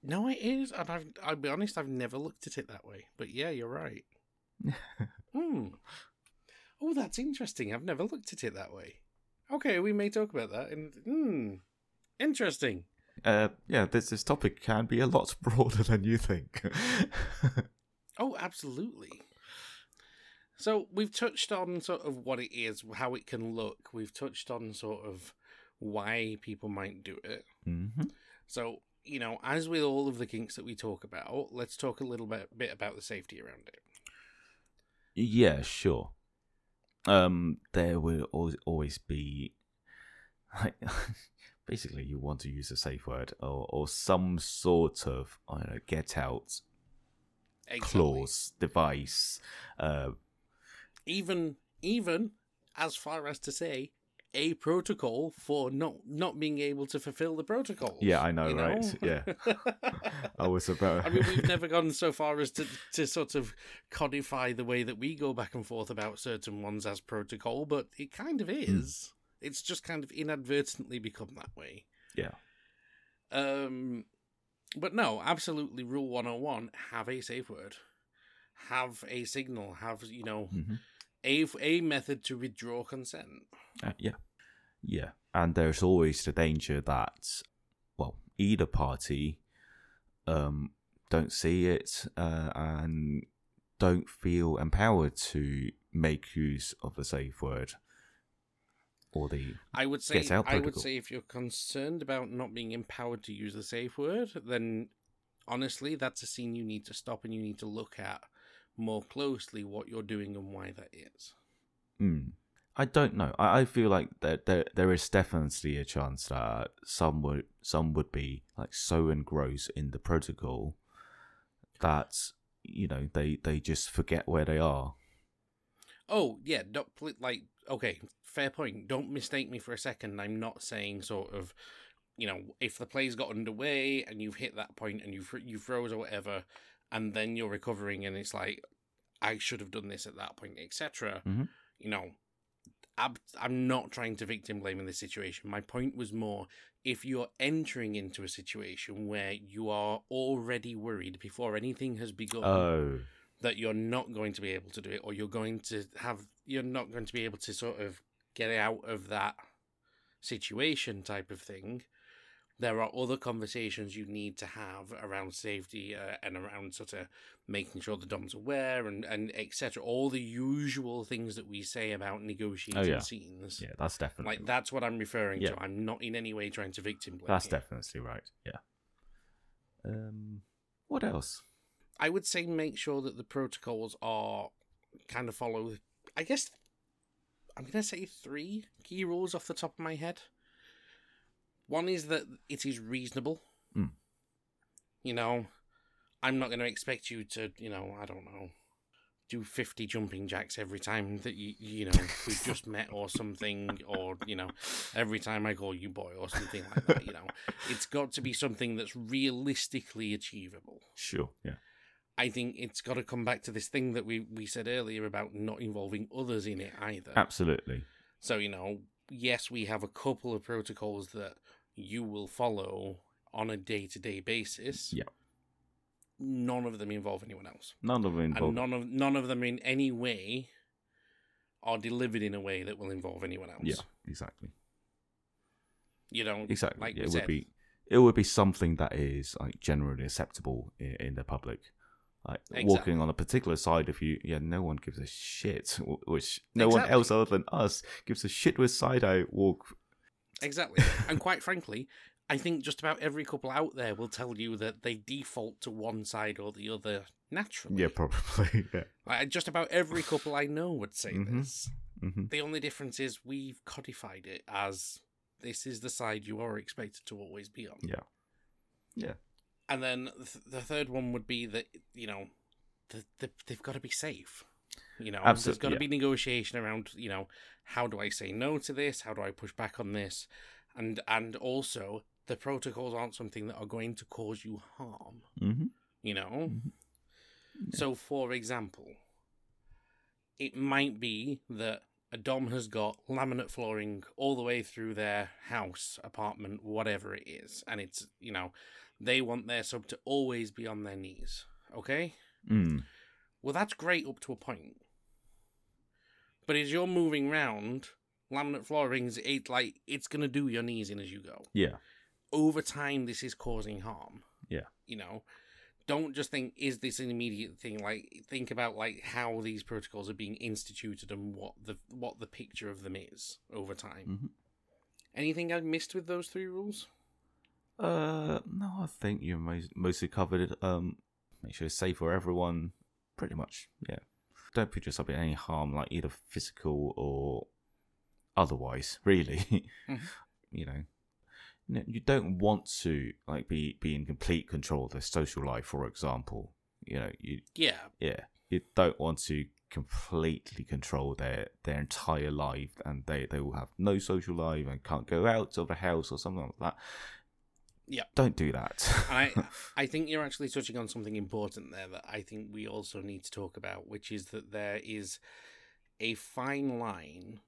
[SPEAKER 1] No, it is, and I've, I'll be honest, I've never looked at it that way. But yeah, you're right. hmm. Oh, that's interesting. I've never looked at it that way. Okay, we may talk about that. And hmm, interesting.
[SPEAKER 2] Uh, yeah, this this topic can be a lot broader than you think.
[SPEAKER 1] Oh, absolutely. So we've touched on sort of what it is, how it can look. We've touched on sort of why people might do it.
[SPEAKER 2] hmm
[SPEAKER 1] So, you know, as with all of the kinks that we talk about, let's talk a little bit, bit about the safety around it.
[SPEAKER 2] Yeah, sure. Um, there will always always be like basically you want to use a safe word or or some sort of I don't know get out
[SPEAKER 1] Exactly.
[SPEAKER 2] clause device. Uh,
[SPEAKER 1] Even even as far as to say a protocol for not not being able to fulfill the protocol.
[SPEAKER 2] Yeah, I know,
[SPEAKER 1] you
[SPEAKER 2] right? Yeah. I was about.
[SPEAKER 1] I mean, we've never gone so far as to, to sort of codify the way that we go back and forth about certain ones as protocol, but it kind of
[SPEAKER 2] Hmm.
[SPEAKER 1] is. It's just kind of inadvertently become that way.
[SPEAKER 2] yeah.
[SPEAKER 1] Um, but no, absolutely. Rule one hundred and one: have a safe word, have a signal, have you know
[SPEAKER 2] hmm
[SPEAKER 1] a a method to withdraw consent.
[SPEAKER 2] Uh, yeah, yeah, and there's always the danger that, well, either party, um, don't see it uh, and don't feel empowered to make use of the safe word or the
[SPEAKER 1] I would say,
[SPEAKER 2] Gets out
[SPEAKER 1] I would say, if you're concerned about not being empowered to use the safe word, then honestly, that's a scene you need to stop and you need to look at more closely what you're doing and why that is.
[SPEAKER 2] Mm. I don't know. I, I feel like there, there there is definitely a chance that some would some would be like so engrossed in the protocol that you know they they just forget where they are.
[SPEAKER 1] Oh yeah, don't like okay, fair point. Don't mistake me for a second. I'm not saying sort of, you know, if the play's got underway and you've hit that point and you you froze or whatever, and then you're recovering and it's like, I should have done this at that point, etc.
[SPEAKER 2] Mhm.
[SPEAKER 1] You know, I'm I'm not trying to victim blame in this situation. My point was more if you're entering into a situation where you are already worried before anything has begun
[SPEAKER 2] Oh,
[SPEAKER 1] that you're not going to be able to do it or you're going to have you're not going to be able to sort of get out of that situation type of thing there are other conversations you need to have around safety uh, and around sort of making sure the dom's aware and and etc all the usual things that we say about negotiating
[SPEAKER 2] Oh, yeah.
[SPEAKER 1] scenes
[SPEAKER 2] yeah, that's definitely
[SPEAKER 1] like that's what i'm referring
[SPEAKER 2] Yeah.
[SPEAKER 1] to i'm not in any way trying to victim blame
[SPEAKER 2] that's
[SPEAKER 1] here.
[SPEAKER 2] definitely right. Yeah. Um, what else?
[SPEAKER 1] I would say make sure that the protocols are kind of follow. I guess I'm going to say three key rules off the top of my head. One is that it is reasonable.
[SPEAKER 2] Mm.
[SPEAKER 1] You know, I'm not going to expect you to, you know, I don't know, do 50 jumping jacks every time that you, you know, we've just met or something, or, you know, every time I call you boy or something like that, you know. It's got to be something that's realistically achievable.
[SPEAKER 2] Sure. Yeah.
[SPEAKER 1] I think it's got to come back to this thing that we, we said earlier about not involving others in it either.
[SPEAKER 2] Absolutely.
[SPEAKER 1] So, you know, yes, we have a couple of protocols that you will follow on a day to day basis.
[SPEAKER 2] Yeah.
[SPEAKER 1] None of them involve anyone else.
[SPEAKER 2] None of them
[SPEAKER 1] And none of none of them in any way are delivered in a way that will involve anyone else.
[SPEAKER 2] yeah. Exactly.
[SPEAKER 1] You know,
[SPEAKER 2] Exactly.
[SPEAKER 1] like
[SPEAKER 2] it
[SPEAKER 1] we
[SPEAKER 2] would be. It would be something that is like generally acceptable in, in the public. Like
[SPEAKER 1] Exactly.
[SPEAKER 2] walking on a particular side of you, yeah, no one gives a shit. Which no one else other than us gives a shit with side I walk.
[SPEAKER 1] Exactly. and quite frankly, I think just about every couple out there will tell you that they default to one side or the other naturally.
[SPEAKER 2] Yeah, probably. yeah.
[SPEAKER 1] Like, just about every couple I know would say
[SPEAKER 2] Mhm.
[SPEAKER 1] this.
[SPEAKER 2] hmm
[SPEAKER 1] The only difference is we've codified it as this is the side you are expected to always be on.
[SPEAKER 2] Yeah. Yeah.
[SPEAKER 1] And then th- the third one would be that, you know, the, the, they've got to be safe. You know, there's
[SPEAKER 2] Absolute-
[SPEAKER 1] got to
[SPEAKER 2] yeah.
[SPEAKER 1] be negotiation around, you know, how do I say no to this? How do I push back on this? And and also the protocols aren't something that are going to cause you harm.
[SPEAKER 2] hmm
[SPEAKER 1] You know,
[SPEAKER 2] Mhm.
[SPEAKER 1] so for example, it might be that a dom has got laminate flooring all the way through their house, apartment, whatever it is, and it's you know they want their sub to always be on their knees. Okay,
[SPEAKER 2] Mm.
[SPEAKER 1] well that's great up to a point, but as you're moving round, laminate flooring's it like it's gonna do your knees in as you go
[SPEAKER 2] Yeah.
[SPEAKER 1] over time this is causing harm.
[SPEAKER 2] Yeah.
[SPEAKER 1] You know. don't just think is this an immediate thing like think about like how these protocols are being instituted and what the what the picture of them is over time
[SPEAKER 2] Mhm.
[SPEAKER 1] anything I've missed with those three rules
[SPEAKER 2] Uh, no, I think you most, mostly covered it. Um, make sure it's safe for everyone. Pretty much, yeah. Don't put yourself in any harm, like either physical or otherwise. Really,
[SPEAKER 1] Mhm.
[SPEAKER 2] you know, you don't want to like be be in complete control of their social life, for example. You know, you
[SPEAKER 1] yeah
[SPEAKER 2] yeah, you don't want to completely control their their entire life, and they they will have no social life and can't go out of the house or something like that.
[SPEAKER 1] Yeah.
[SPEAKER 2] don't do that.
[SPEAKER 1] I, I think you're actually touching on something important there that I think we also need to talk about, which is that there is a fine line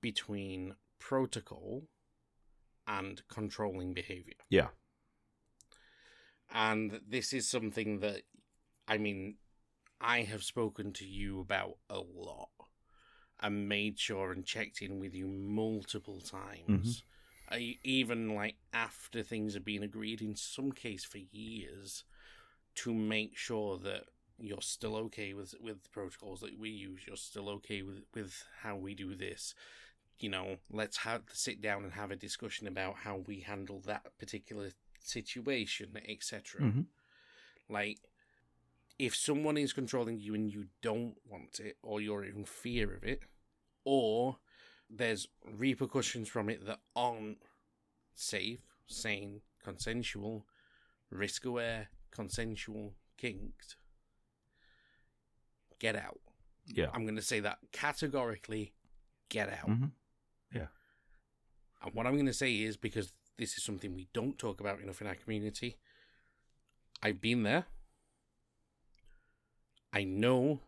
[SPEAKER 1] between protocol and controlling behavior.
[SPEAKER 2] yeah,
[SPEAKER 1] And this is something that, I mean, I have spoken to you about a lot and made sure and checked in with you multiple times. I, even like after things have been agreed, in some case for years, to make sure that you're still okay with with the protocols that we use. You're still okay with with how we do this. You know, let's have sit down and have a discussion about how we handle that particular situation, etc.
[SPEAKER 2] Mhm.
[SPEAKER 1] Like, if someone is controlling you and you don't want it, or you're in fear of it, or there's repercussions from it that aren't safe, sane, consensual, risk aware, consensual, kinked, get out.
[SPEAKER 2] yeah.
[SPEAKER 1] I'm going to say that categorically get out.
[SPEAKER 2] hmm
[SPEAKER 1] And what I'm going to say is because this is something we don't talk about enough in our community, I've been there. I know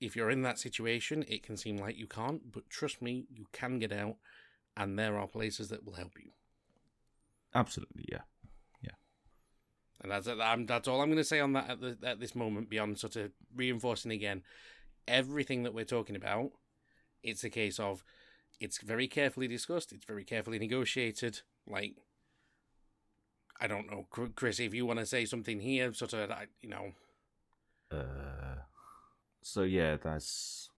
[SPEAKER 1] if you're in that situation, it can seem like you can't, but trust me, you can get out, and there are places that will help you.
[SPEAKER 2] Absolutely, yeah. Yeah.
[SPEAKER 1] And that's that's all I'm going to say on that at, the, at this moment. Beyond sort of reinforcing again, everything that we're talking about, it's a case of it's very carefully discussed. It's very carefully negotiated. Like, I don't know, Chris, if you want to say something here, sort of, you know,
[SPEAKER 2] Uh, so yeah, that's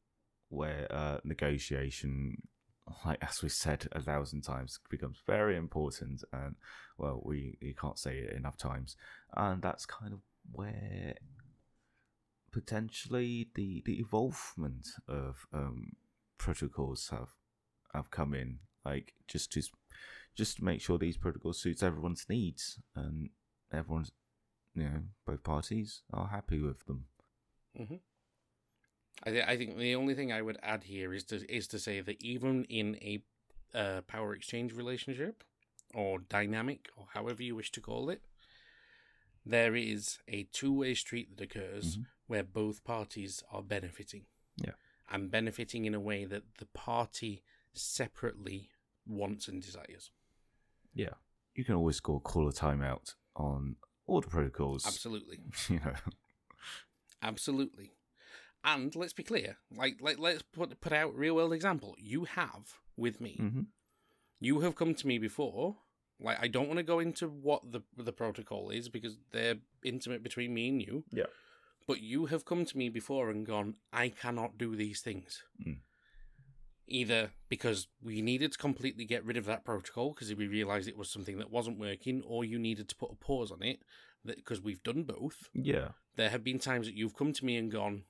[SPEAKER 2] where uh, negotiation, like as we said a thousand times, becomes very important. And well, we you can't say it enough times. And that's kind of where potentially the the evolvement of um, protocols have have come in. Like just to just to make sure these protocols suits everyone's needs and everyone's you know both parties are happy with them.
[SPEAKER 1] I, th- I think the only thing I would add here is to is to say that even in a uh, power exchange relationship or dynamic or however you wish to call it, there is a two way street that occurs
[SPEAKER 2] Mhm.
[SPEAKER 1] where both parties are benefiting.
[SPEAKER 2] Yeah.
[SPEAKER 1] And benefiting in a way that the party separately wants and desires.
[SPEAKER 2] Yeah, you can always go call a timeout on the protocols.
[SPEAKER 1] Absolutely.
[SPEAKER 2] You know,
[SPEAKER 1] Absolutely. And let's be clear, like, like let's put put out real world example. You have with me.
[SPEAKER 2] hmm
[SPEAKER 1] you have come to me before. Like, I don't want to go into what the the protocol is because they're intimate between me and you.
[SPEAKER 2] Yeah.
[SPEAKER 1] But you have come to me before and gone, I cannot do these things.
[SPEAKER 2] Mm.
[SPEAKER 1] Either because we needed to completely get rid of that protocol because we realized it was something that wasn't working, or you needed to put a pause on it because we've done both.
[SPEAKER 2] yeah,
[SPEAKER 1] There have been times that you've come to me and gone,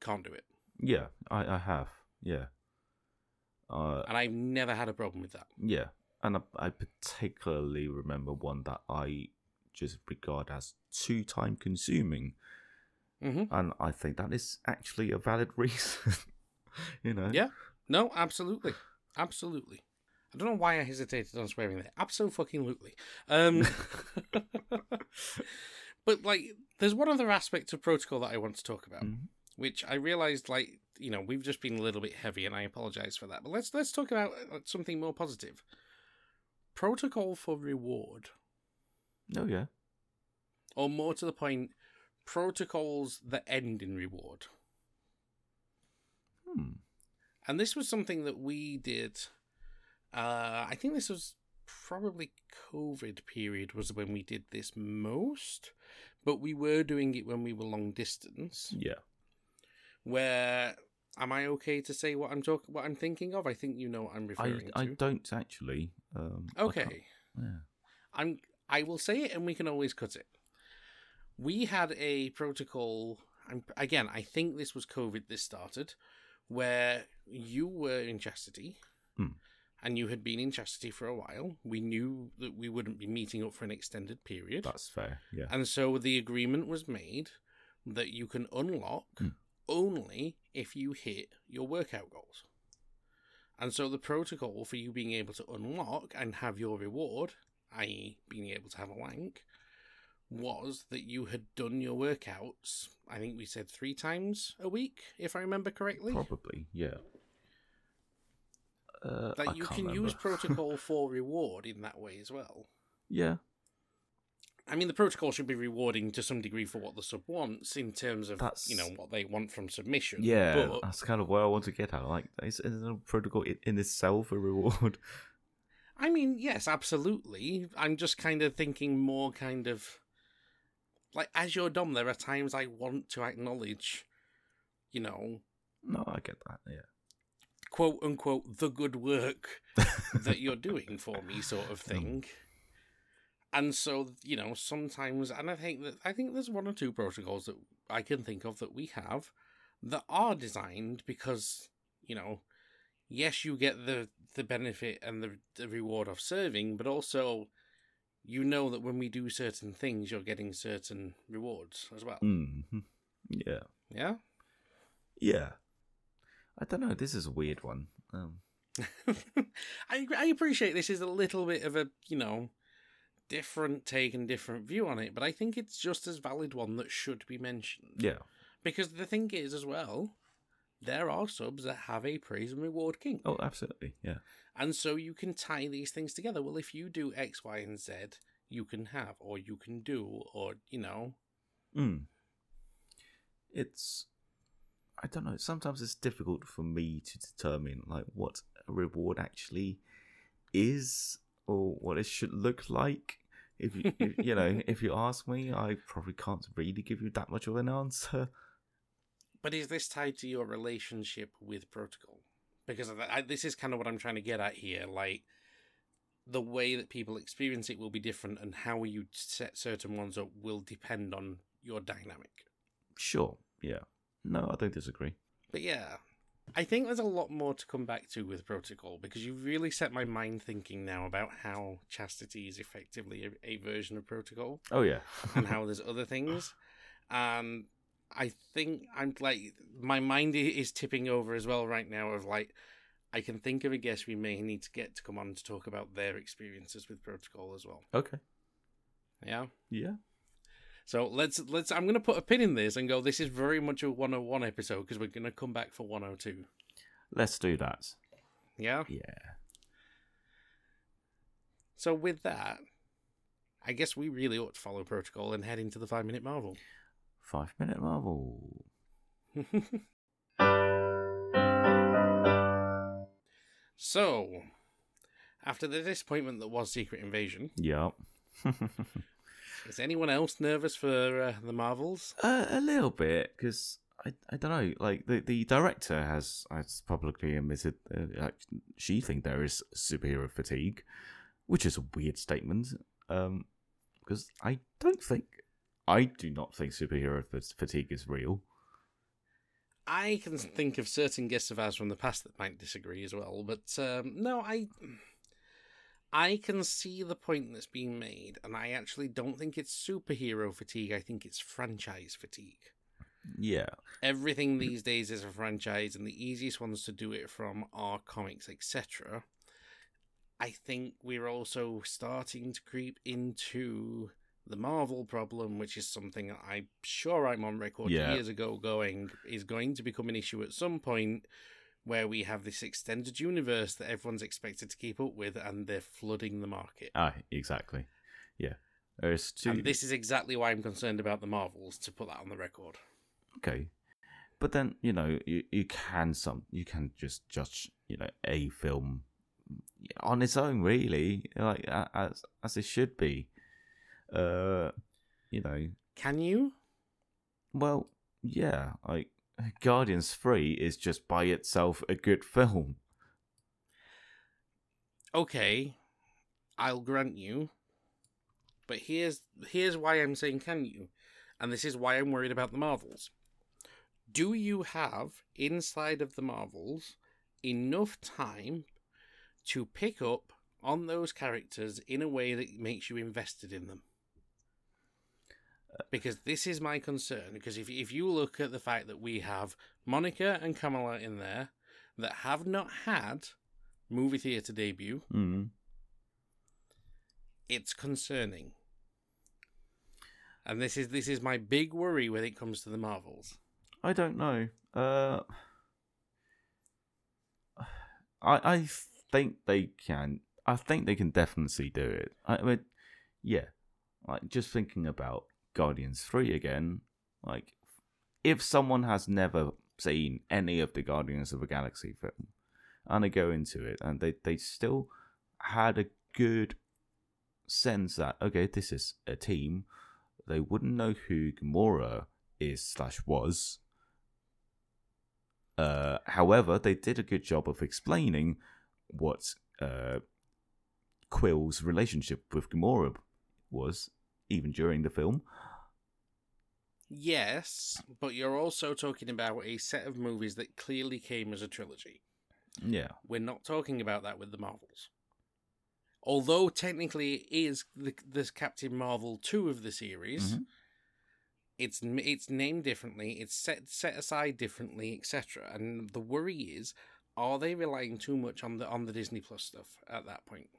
[SPEAKER 1] can't do it.
[SPEAKER 2] yeah. I, I have. Yeah, uh,
[SPEAKER 1] And I've never had a problem with that.
[SPEAKER 2] yeah, and I, I particularly remember one that I just regard as too time consuming,
[SPEAKER 1] hmm
[SPEAKER 2] and I think that is actually a valid reason. you know.
[SPEAKER 1] Yeah. No, absolutely. Absolutely. I don't know why I hesitated on swearing there. Absolutely. Um, but, like, there's one other aspect of protocol that I want to talk about,
[SPEAKER 2] Mhm.
[SPEAKER 1] Which I realized, like, you know, we've just been a little bit heavy, and I apologize for that. But let's let's talk about uh, something more positive. Protocol for reward,
[SPEAKER 2] Oh yeah.
[SPEAKER 1] or more to the point, protocols that end in reward.
[SPEAKER 2] Hmm.
[SPEAKER 1] And this was something that we did. Uh, I think this was probably COVID period was when we did this most but we were doing it when we were long distance.
[SPEAKER 2] Yeah.
[SPEAKER 1] Where am I okay to say what I'm talking, what I'm thinking of? I think you know what I'm referring
[SPEAKER 2] I
[SPEAKER 1] to.
[SPEAKER 2] I don't actually. Um,
[SPEAKER 1] okay,
[SPEAKER 2] Yeah.
[SPEAKER 1] I'm. I will say it, and we can always cut it. We had a protocol. I'm, again, I think this was COVID. This started where you were in chastity,
[SPEAKER 2] Hmm.
[SPEAKER 1] and you had been in chastity for a while. We knew that we wouldn't be meeting up for an extended period.
[SPEAKER 2] That's fair. Yeah.
[SPEAKER 1] And so the agreement was made that you can unlock
[SPEAKER 2] Mm.
[SPEAKER 1] Only if you hit your workout goals. And so the protocol for you being able to unlock and have your reward, i.e., being able to have a wank, was that you had done your workouts, I think we said three times a week, if I remember correctly.
[SPEAKER 2] Probably. Yeah. Uh, I
[SPEAKER 1] That you
[SPEAKER 2] can't
[SPEAKER 1] can
[SPEAKER 2] remember.
[SPEAKER 1] use protocol for reward in that way as well.
[SPEAKER 2] yeah.
[SPEAKER 1] I mean, the protocol should be rewarding to some degree for what the sub wants in terms of
[SPEAKER 2] That's-
[SPEAKER 1] you know what they want from submission.
[SPEAKER 2] Yeah,
[SPEAKER 1] but
[SPEAKER 2] that's kind of where I want to get at. Like, is, is a protocol in, in itself a reward?
[SPEAKER 1] I mean, yes, absolutely. I'm just kind of thinking more kind of like as your dom. There are times I want to acknowledge, you know,
[SPEAKER 2] no, I get that. Yeah.
[SPEAKER 1] quote unquote the good work that you're doing for me, sort of mm. thing. And so, you know, sometimes, and I think that I think there's one or two protocols that I can think of that we have that are designed because, you know, yes, you get the the benefit and the, the reward of serving, but also you know that when we do certain things, you're getting certain rewards as well.
[SPEAKER 2] hmm Yeah.
[SPEAKER 1] Yeah.
[SPEAKER 2] Yeah. I don't know. This is a weird one. Um,
[SPEAKER 1] I I appreciate this is a little bit of a you know different take and different view on it, but I think it's just as valid one that should be mentioned.
[SPEAKER 2] yeah.
[SPEAKER 1] Because the thing is, as well, there are subs that have a praise and reward kink,
[SPEAKER 2] Oh, absolutely. Yeah.
[SPEAKER 1] and so you can tie these things together. Well, if you do X, Y, and Z, you can have, or you can do, or you know,
[SPEAKER 2] Mm. It's. I don't know. Sometimes it's difficult for me to determine like what a reward actually is or what it should look like. If you, if, you know, if you ask me, I probably can't really give you that much of an answer.
[SPEAKER 1] But is this tied to your relationship with protocol? Because I, I, this is kind of what I'm trying to get at here. Like, the way that people experience it will be different, and how you set certain ones up will depend on your dynamic.
[SPEAKER 2] Sure. Yeah. No, I don't disagree.
[SPEAKER 1] But yeah, I think there's a lot more to come back to with protocol because you've really set my mind thinking now about how chastity is effectively a, a version of protocol.
[SPEAKER 2] Oh yeah.
[SPEAKER 1] and how there's other things. Um, I think I'm like my mind is tipping over as well right now. Of like, I can think of a guest we may need to get to come on to talk about their experiences with protocol as well.
[SPEAKER 2] okay.
[SPEAKER 1] Yeah.
[SPEAKER 2] Yeah.
[SPEAKER 1] So let's let's. I'm gonna put a pin in this and go. This is very much a 101 episode because we're gonna come back for 102.
[SPEAKER 2] Let's do that.
[SPEAKER 1] Yeah.
[SPEAKER 2] Yeah.
[SPEAKER 1] So with that, I guess we really ought to follow protocol and head into the five minute marvel.
[SPEAKER 2] Five minute marvel.
[SPEAKER 1] so, after the disappointment that was Secret Invasion,
[SPEAKER 2] Yep.
[SPEAKER 1] is anyone else nervous for uh, the Marvels?
[SPEAKER 2] Uh, a little bit, because I, I don't know. Like the, the director has has publicly admitted uh, like, she think there is superhero fatigue, which is a weird statement. Um, because I don't think I do not think superhero fa- fatigue is real.
[SPEAKER 1] I can think of certain guests of ours from the past that might disagree as well, but um, no, I I can see the point that's being made, and I actually don't think it's superhero fatigue. I think it's franchise fatigue.
[SPEAKER 2] Yeah.
[SPEAKER 1] Everything these days is a franchise, and the easiest ones to do it from are comics, etc. I think we're also starting to creep into the Marvel problem, which is something I'm sure I'm on record
[SPEAKER 2] Yeah.
[SPEAKER 1] years ago going is going to become an issue at some point where we have this extended universe that everyone's expected to keep up with and they're flooding the market.
[SPEAKER 2] Ah, exactly. Yeah. There's two.
[SPEAKER 1] And this is exactly why I'm concerned about the Marvels, to put that on the record.
[SPEAKER 2] okay but then you know you, you can some you can just judge you know a film on its own really like as as it should be uh you know,
[SPEAKER 1] Can you?
[SPEAKER 2] well, yeah, like Guardians Three is just by itself a good film.
[SPEAKER 1] Okay, I'll grant you. But here's here's why I'm saying can you? And this is why I'm worried about the Marvels. Do you have inside of the Marvels enough time to pick up on those characters in a way that makes you invested in them? Because this is my concern. Because if if you look at the fact that we have Monica and Kamala in there that have not had movie theater debut,
[SPEAKER 2] Mm.
[SPEAKER 1] it's concerning. And this is this is my big worry when it comes to the Marvels.
[SPEAKER 2] I don't know. Uh, I I think they can. I think they can definitely do it. I mean, yeah. Like just thinking about Guardians Three again. Like, if someone has never seen any of the Guardians of the Galaxy film, and they go into it and they they still had a good sense that okay, this is a team. They wouldn't know who Gamora is slash was. Uh, however, they did a good job of explaining what uh, Quill's relationship with Gamora was, even during the film.
[SPEAKER 1] Yes, but you're also talking about a set of movies that clearly came as a trilogy.
[SPEAKER 2] Yeah,
[SPEAKER 1] We're not talking about that with the Marvels. Although technically it is the this Captain Marvel two of the series,
[SPEAKER 2] Mhm.
[SPEAKER 1] it's it's named differently, it's set set aside differently, etc. And the worry is, are they relying too much on the on the Disney Plus stuff at that point?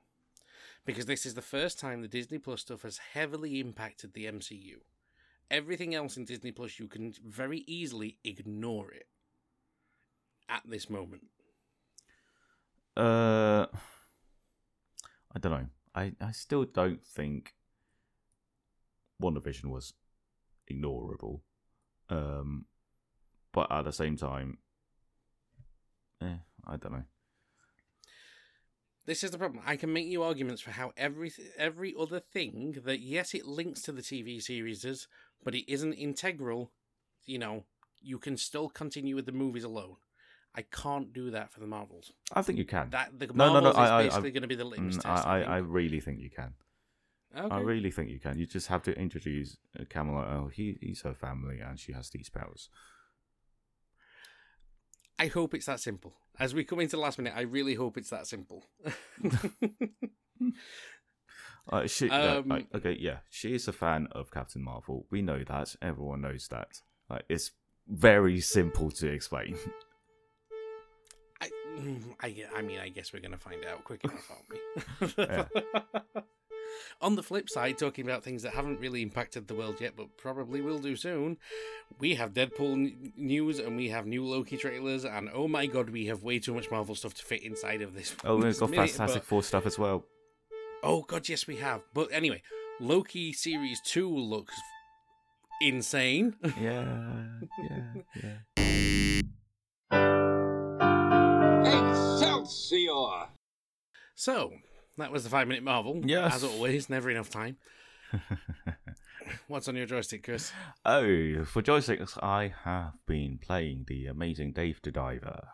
[SPEAKER 1] Because this is the first time the Disney Plus stuff has heavily impacted the MCU. Everything else in Disney Plus, you can very easily ignore it at this moment.
[SPEAKER 2] Uh, I don't know. I, I still don't think WandaVision was ignorable. Um, but at the same time, eh, I don't know.
[SPEAKER 1] This is the problem. I can make you arguments for how every every other thing that yes, it links to the TV series, but it isn't integral. You know, you can still continue with the movies alone. I can't do that for the Marvels.
[SPEAKER 2] I think you can.
[SPEAKER 1] That the
[SPEAKER 2] No, no, no,
[SPEAKER 1] Marvels
[SPEAKER 2] I-
[SPEAKER 1] is basically
[SPEAKER 2] I-
[SPEAKER 1] going to be the litmus
[SPEAKER 2] Mm,
[SPEAKER 1] test.
[SPEAKER 2] I,
[SPEAKER 1] I,
[SPEAKER 2] I, really think you can. I really think you can. You just have to introduce uh, Kamala. Oh, he, he's her family, and she has these powers.
[SPEAKER 1] I hope it's that simple. As we come into the last minute, I really hope it's that simple.
[SPEAKER 2] Uh, she, yeah,
[SPEAKER 1] Um,
[SPEAKER 2] okay, yeah, she is a fan of Captain Marvel. We know that. Everyone knows that. Like, it's very simple to explain.
[SPEAKER 1] I, I, I mean, I guess we're going to find out quick enough, aren't we? On the flip side, talking about things that haven't really impacted the world yet, but probably will do soon, we have Deadpool n- news and we have new Loki trailers, and oh my god, we have way too much Marvel stuff to fit inside of this.
[SPEAKER 2] oh, we've got
[SPEAKER 1] minute,
[SPEAKER 2] Fantastic
[SPEAKER 1] but-
[SPEAKER 2] Four stuff as well.
[SPEAKER 1] Oh god, yes, we have. But anyway, Loki series two looks insane.
[SPEAKER 2] Yeah, yeah, yeah.
[SPEAKER 3] Excelsior!
[SPEAKER 1] So that was the five minute Marvel.
[SPEAKER 2] Yes.
[SPEAKER 1] as always, never enough time. What's on your joystick, Chris?
[SPEAKER 2] oh, for joysticks, I have been playing the amazing Dave the Diver.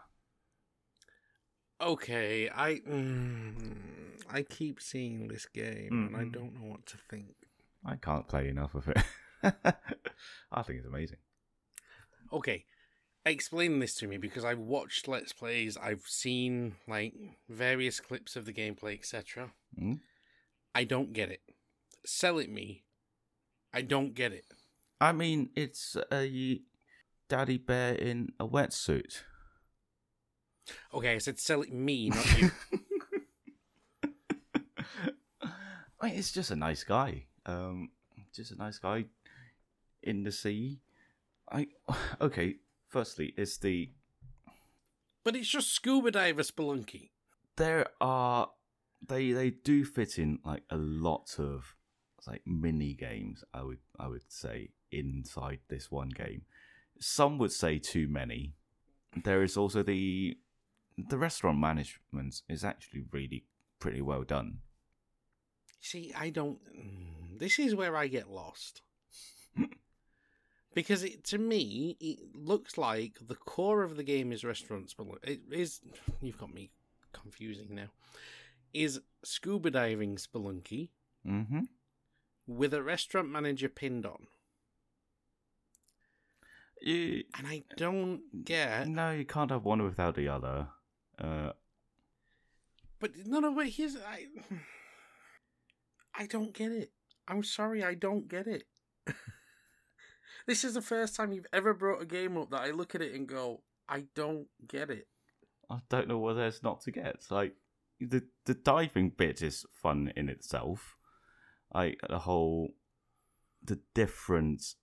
[SPEAKER 1] Okay, I mm, I keep seeing this game and I don't know what to think.
[SPEAKER 2] I can't play enough of it. I think it's amazing.
[SPEAKER 1] Okay, explain this to me because I've watched Let's Plays, I've seen like various clips of the gameplay, etc.
[SPEAKER 2] Mm.
[SPEAKER 1] I don't get it. Sell it me. I don't get it.
[SPEAKER 2] I mean, it's a daddy bear in a wetsuit.
[SPEAKER 1] Okay, I said sell it me, not you.
[SPEAKER 2] I mean, it's just a nice guy. Um, just a nice guy in the sea. I okay. Firstly, it's the
[SPEAKER 1] but it's just scuba diver spelunky.
[SPEAKER 2] there are they they do fit in like a lot of like mini games. I would I would say inside this one game. Some would say too many. There is also the the restaurant management is actually really pretty well done.
[SPEAKER 1] See, I don't. This is where I get lost. Because it, to me it looks like the core of the game is restaurants but It is you've got me confusing now. Is scuba diving spelunky
[SPEAKER 2] Mm-hmm.
[SPEAKER 1] with a restaurant manager pinned on,
[SPEAKER 2] You,
[SPEAKER 1] and I don't get.
[SPEAKER 2] no, you can't have one without the other. Uh,
[SPEAKER 1] But no, no, but here's I. I don't get it. I'm sorry, I don't get it. this is the first time you've ever brought a game up that I look at it and go, I don't get it.
[SPEAKER 2] I don't know what there's not to get. Like the the diving bit is fun in itself. Like the whole the different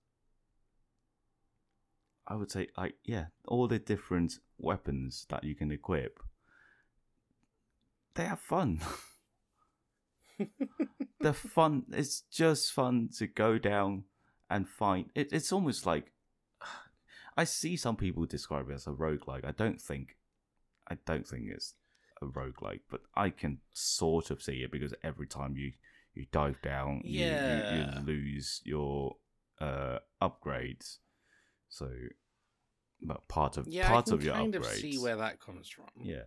[SPEAKER 2] I would say like yeah, all the different weapons that you can equip. They are fun. They're fun. It's just fun to go down and find. It, it's almost like I see some people describe it as a roguelike. I don't think I don't think it's a roguelike, but I can sort of see it because every time you you dive down, you- you,
[SPEAKER 1] Yeah.
[SPEAKER 2] you, lose your uh, upgrades. So, but part of
[SPEAKER 1] Yeah,
[SPEAKER 2] part of your
[SPEAKER 1] kind
[SPEAKER 2] upgrades.
[SPEAKER 1] of see where that comes from.
[SPEAKER 2] Yeah,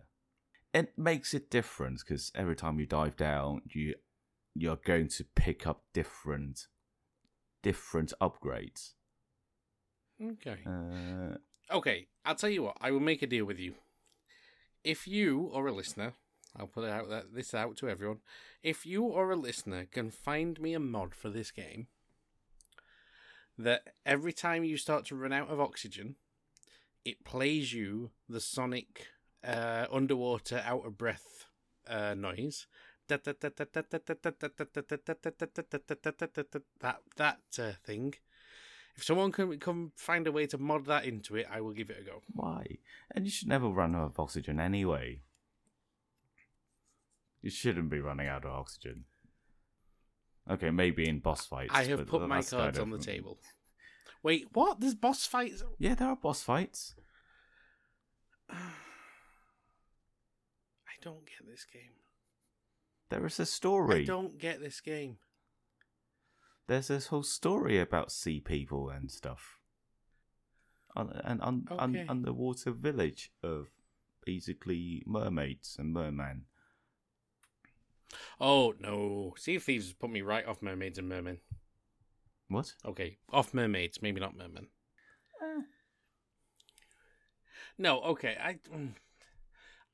[SPEAKER 2] it makes a difference because every time you dive down, you you're going to pick up different different upgrades.
[SPEAKER 1] Okay.
[SPEAKER 2] Uh,
[SPEAKER 1] Okay, I'll tell you what. I will make a deal with you. If you or a listener, I'll put it out that this out to everyone. If you or a listener can find me a mod for this game that every time you start to run out of oxygen, it plays you the Sonic uh, underwater out of breath uh, noise. That that uh, thing. If someone can can find a way to mod that into it, I will give it a go.
[SPEAKER 2] why? And you should never run out of oxygen anyway. You shouldn't be running out of oxygen. Okay, maybe in boss fights.
[SPEAKER 1] I have put my cards on the table. Wait, what? There's boss fights.
[SPEAKER 2] Yeah, there are boss fights.
[SPEAKER 1] I don't get this game.
[SPEAKER 2] There is a story.
[SPEAKER 1] I don't get this game.
[SPEAKER 2] There's this whole story about sea people and stuff. An un- un-
[SPEAKER 1] Okay.
[SPEAKER 2] underwater village of basically mermaids and mermen.
[SPEAKER 1] Oh no! Sea of Thieves put me right off mermaids and mermen.
[SPEAKER 2] What?
[SPEAKER 1] Okay, off mermaids, maybe not mermen.
[SPEAKER 2] Eh.
[SPEAKER 1] No, okay. I mm,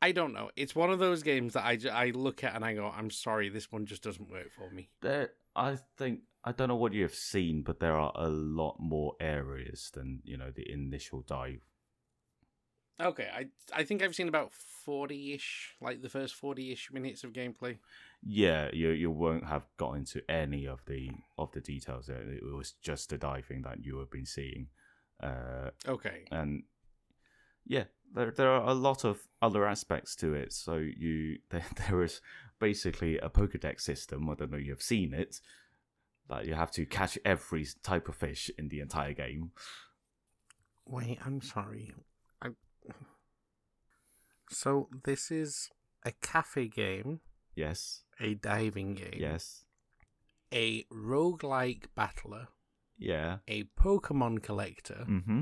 [SPEAKER 1] I don't know. It's one of those games that I, I look at and I go, I'm sorry, this one just doesn't work for me.
[SPEAKER 2] There, I think I don't know what you have seen, but there are a lot more areas than you know the initial dive.
[SPEAKER 1] Okay, I I think I've seen about forty ish, like the first forty ish minutes of gameplay.
[SPEAKER 2] Yeah, you you won't have got into any of the of the details. There. It was just the diving that you have been seeing. Uh,
[SPEAKER 1] Okay,
[SPEAKER 2] and yeah, there there are a lot of other aspects to it. So you there, there is basically a Pokédex system. I don't know you've seen it. That you have to catch every type of fish in the entire game.
[SPEAKER 1] wait, I'm sorry. I... So this is a cafe game,
[SPEAKER 2] Yes,
[SPEAKER 1] a diving game,
[SPEAKER 2] yes,
[SPEAKER 1] a roguelike battler,
[SPEAKER 2] yeah.
[SPEAKER 1] a Pokemon collector.
[SPEAKER 2] Mm-hmm.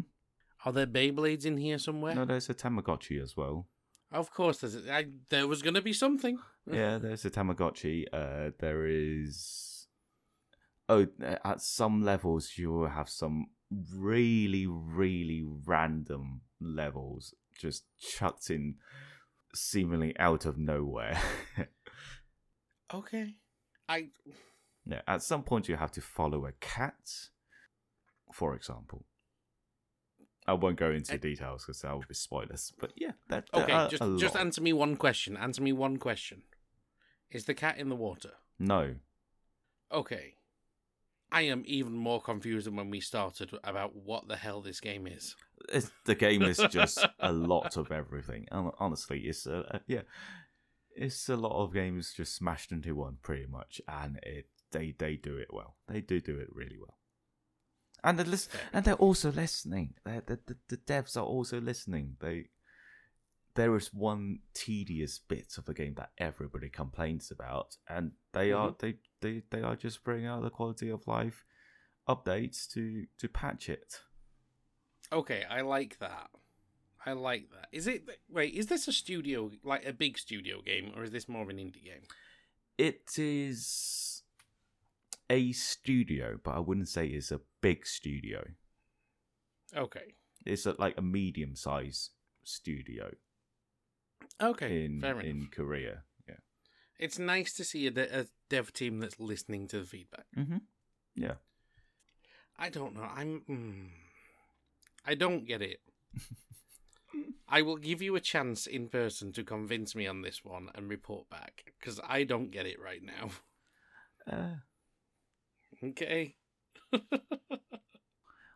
[SPEAKER 1] Are there Beyblades in here somewhere?
[SPEAKER 2] No, there's a Tamagotchi as well.
[SPEAKER 1] Of course, there's. I, there was going to be something.
[SPEAKER 2] yeah, there's a Tamagotchi. Uh, there is. Oh, at some levels you will have some really, really random levels just chucked in, seemingly out of nowhere.
[SPEAKER 1] Okay. I.
[SPEAKER 2] yeah, at some point you have to follow a cat, for example. I won't go into
[SPEAKER 1] Eh.
[SPEAKER 2] details because that would be spoilers. But yeah, that, there
[SPEAKER 1] Okay, uh,
[SPEAKER 2] are
[SPEAKER 1] just
[SPEAKER 2] lot.
[SPEAKER 1] answer me one question. Answer me one question. Is the cat in the water?
[SPEAKER 2] no.
[SPEAKER 1] Okay. I am even more confused than when we started about what the hell this game is.
[SPEAKER 2] it's, the game is just a lot of everything. Honestly, it's a, a- yeah, it's a lot of games just smashed into one, pretty much, and it they they do it well. They do do it really well. And they're lis- and they're also listening. They're, the, the the devs are also listening. They there is one tedious bit of the game that everybody complains about, and they are mm-hmm. they, they they are just bringing out the quality of life updates to to patch it.
[SPEAKER 1] Okay, I like that. I like that. Is it wait? Is this a studio like a big studio game, or is this more of an indie game?
[SPEAKER 2] It is a studio, but I wouldn't say it's a big studio.
[SPEAKER 1] Okay.
[SPEAKER 2] It's a, like a medium sized studio
[SPEAKER 1] Okay.
[SPEAKER 2] in
[SPEAKER 1] fair enough.
[SPEAKER 2] in Korea. Yeah.
[SPEAKER 1] It's nice to see a, de- a dev team that's listening to the feedback.
[SPEAKER 2] Mm-hmm. Yeah.
[SPEAKER 1] I don't know. I'm. Mm, I don't get it. I will give you a chance in person to convince me on this one and report back because I don't get it right now.
[SPEAKER 2] Uh,
[SPEAKER 1] Okay.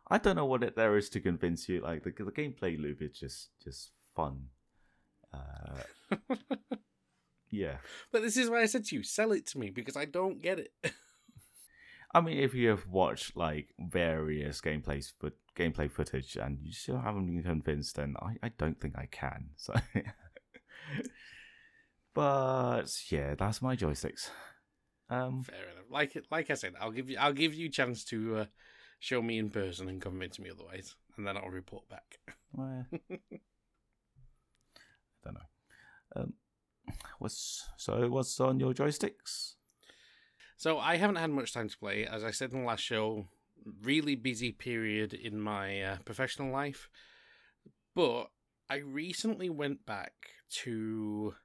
[SPEAKER 2] I don't know what it there is to convince you. Like the the gameplay loop is just just fun. Uh, yeah.
[SPEAKER 1] but this is why I said to you, sell it to me because I don't get it.
[SPEAKER 2] I mean, if you have watched like various gameplays but gameplay footage and you still haven't been convinced, then I, I don't think I can. So, but yeah, that's my joysticks. Um,
[SPEAKER 1] Fair enough. Like like I said, I'll give you, I'll give you a chance to uh, show me in person and convince me otherwise, and then I'll report back.
[SPEAKER 2] well, I don't know. Um, what's so? What's on your joysticks?
[SPEAKER 1] So I haven't had much time to play, as I said in the last show. Really busy period in my uh, professional life, but I recently went back to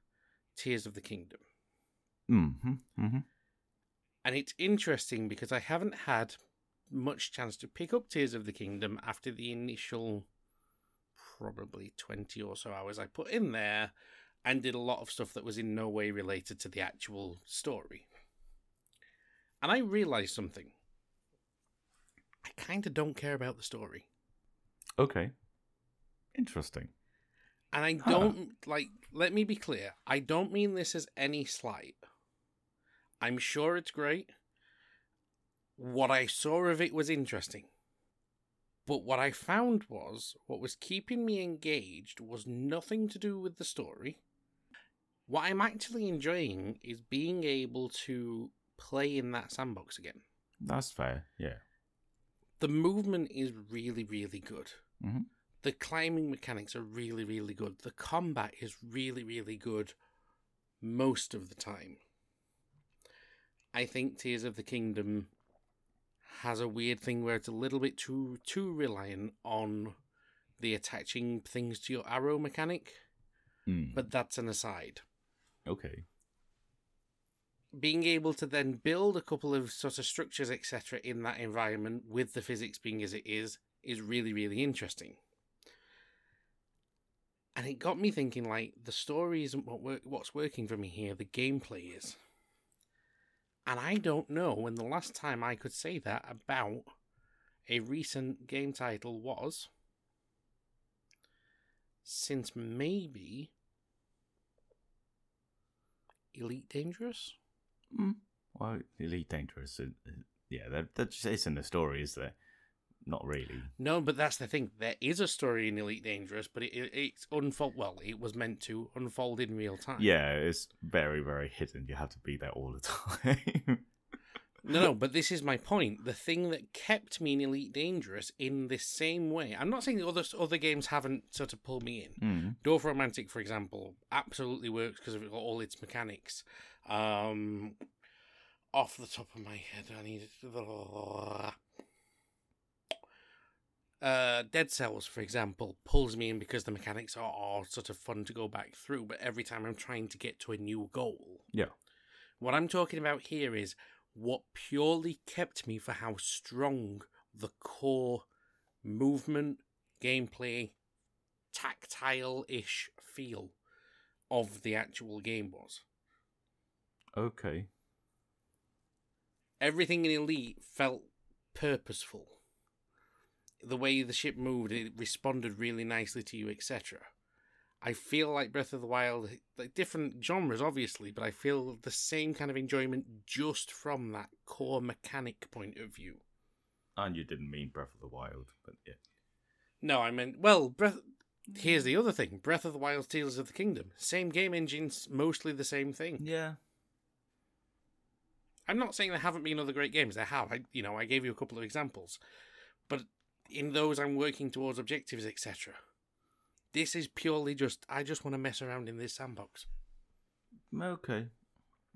[SPEAKER 1] Tears of the Kingdom,
[SPEAKER 2] Mm-hmm. Mm-hmm.
[SPEAKER 1] And it's interesting because I haven't had much chance to pick up Tears of the Kingdom after the initial probably 20 or so hours I put in there and did a lot of stuff that was in no way related to the actual story. And I realized something. I kind of don't care about the story.
[SPEAKER 2] Okay. Interesting.
[SPEAKER 1] And I
[SPEAKER 2] Huh.
[SPEAKER 1] don't, like, let me be clear. I don't mean this as any slight. I'm sure it's great. What I saw of it was interesting. But what I found was what was keeping me engaged was nothing to do with the story. What I'm actually enjoying is being able to play in that sandbox again.
[SPEAKER 2] That's fair. Yeah.
[SPEAKER 1] The movement is really, really good.
[SPEAKER 2] Mhm.
[SPEAKER 1] The climbing mechanics are really, really good. The combat is really, really good most of the time. I think Tears of the Kingdom has a weird thing where it's a little bit too too reliant on the attaching things to your arrow mechanic,
[SPEAKER 2] Mm.
[SPEAKER 1] but that's an aside.
[SPEAKER 2] Okay.
[SPEAKER 1] being able to then build a couple of sort of structures etc in that environment with the physics being as it is is really really interesting and it got me thinking like the story isn't what work, what's working for me here the gameplay is and i don't know when the last time i could say that about a recent game title was since maybe elite dangerous
[SPEAKER 2] Mm. Well, Elite Dangerous. Uh, uh, yeah, that, that just isn't a story, is there? Not really.
[SPEAKER 1] No, but that's the thing. There is a story in Elite Dangerous, but it, it, it's unfold. Well, it was meant to unfold in real time.
[SPEAKER 2] Yeah, it's very, very hidden. You have to be there all the time.
[SPEAKER 1] No, no, but this is my point. The thing that kept me in Elite Dangerous in this same way. I'm not saying the other other games haven't sort of pulled me in.
[SPEAKER 2] mm.
[SPEAKER 1] Dwarf Romantic, for example, absolutely works because of all its mechanics. Um, off the top of my head, I need uh, Dead Cells, for example, pulls me in because the mechanics are, are sort of fun to go back through. But every time I'm trying to get to a new goal,
[SPEAKER 2] Yeah.
[SPEAKER 1] what I'm talking about here is what purely kept me for how strong the core movement, gameplay, tactile ish feel of the actual game was.
[SPEAKER 2] Okay.
[SPEAKER 1] Everything in Elite felt purposeful. The way the ship moved, it responded really nicely to you, etc. I feel like Breath of the Wild, like different genres, obviously, but I feel the same kind of enjoyment just from that core mechanic point of view.
[SPEAKER 2] And you didn't mean Breath of the Wild, but yeah.
[SPEAKER 1] No, I meant well. Breath. Here's the other thing: Breath of the Wild, Tears of the Kingdom, same game engines, mostly the same thing.
[SPEAKER 2] Yeah.
[SPEAKER 1] I'm not saying there haven't been other great games. There have. I, you know, I gave you a couple of examples, but in those I'm working towards objectives, etc. This is purely just I just want to mess around in this sandbox.
[SPEAKER 2] Okay.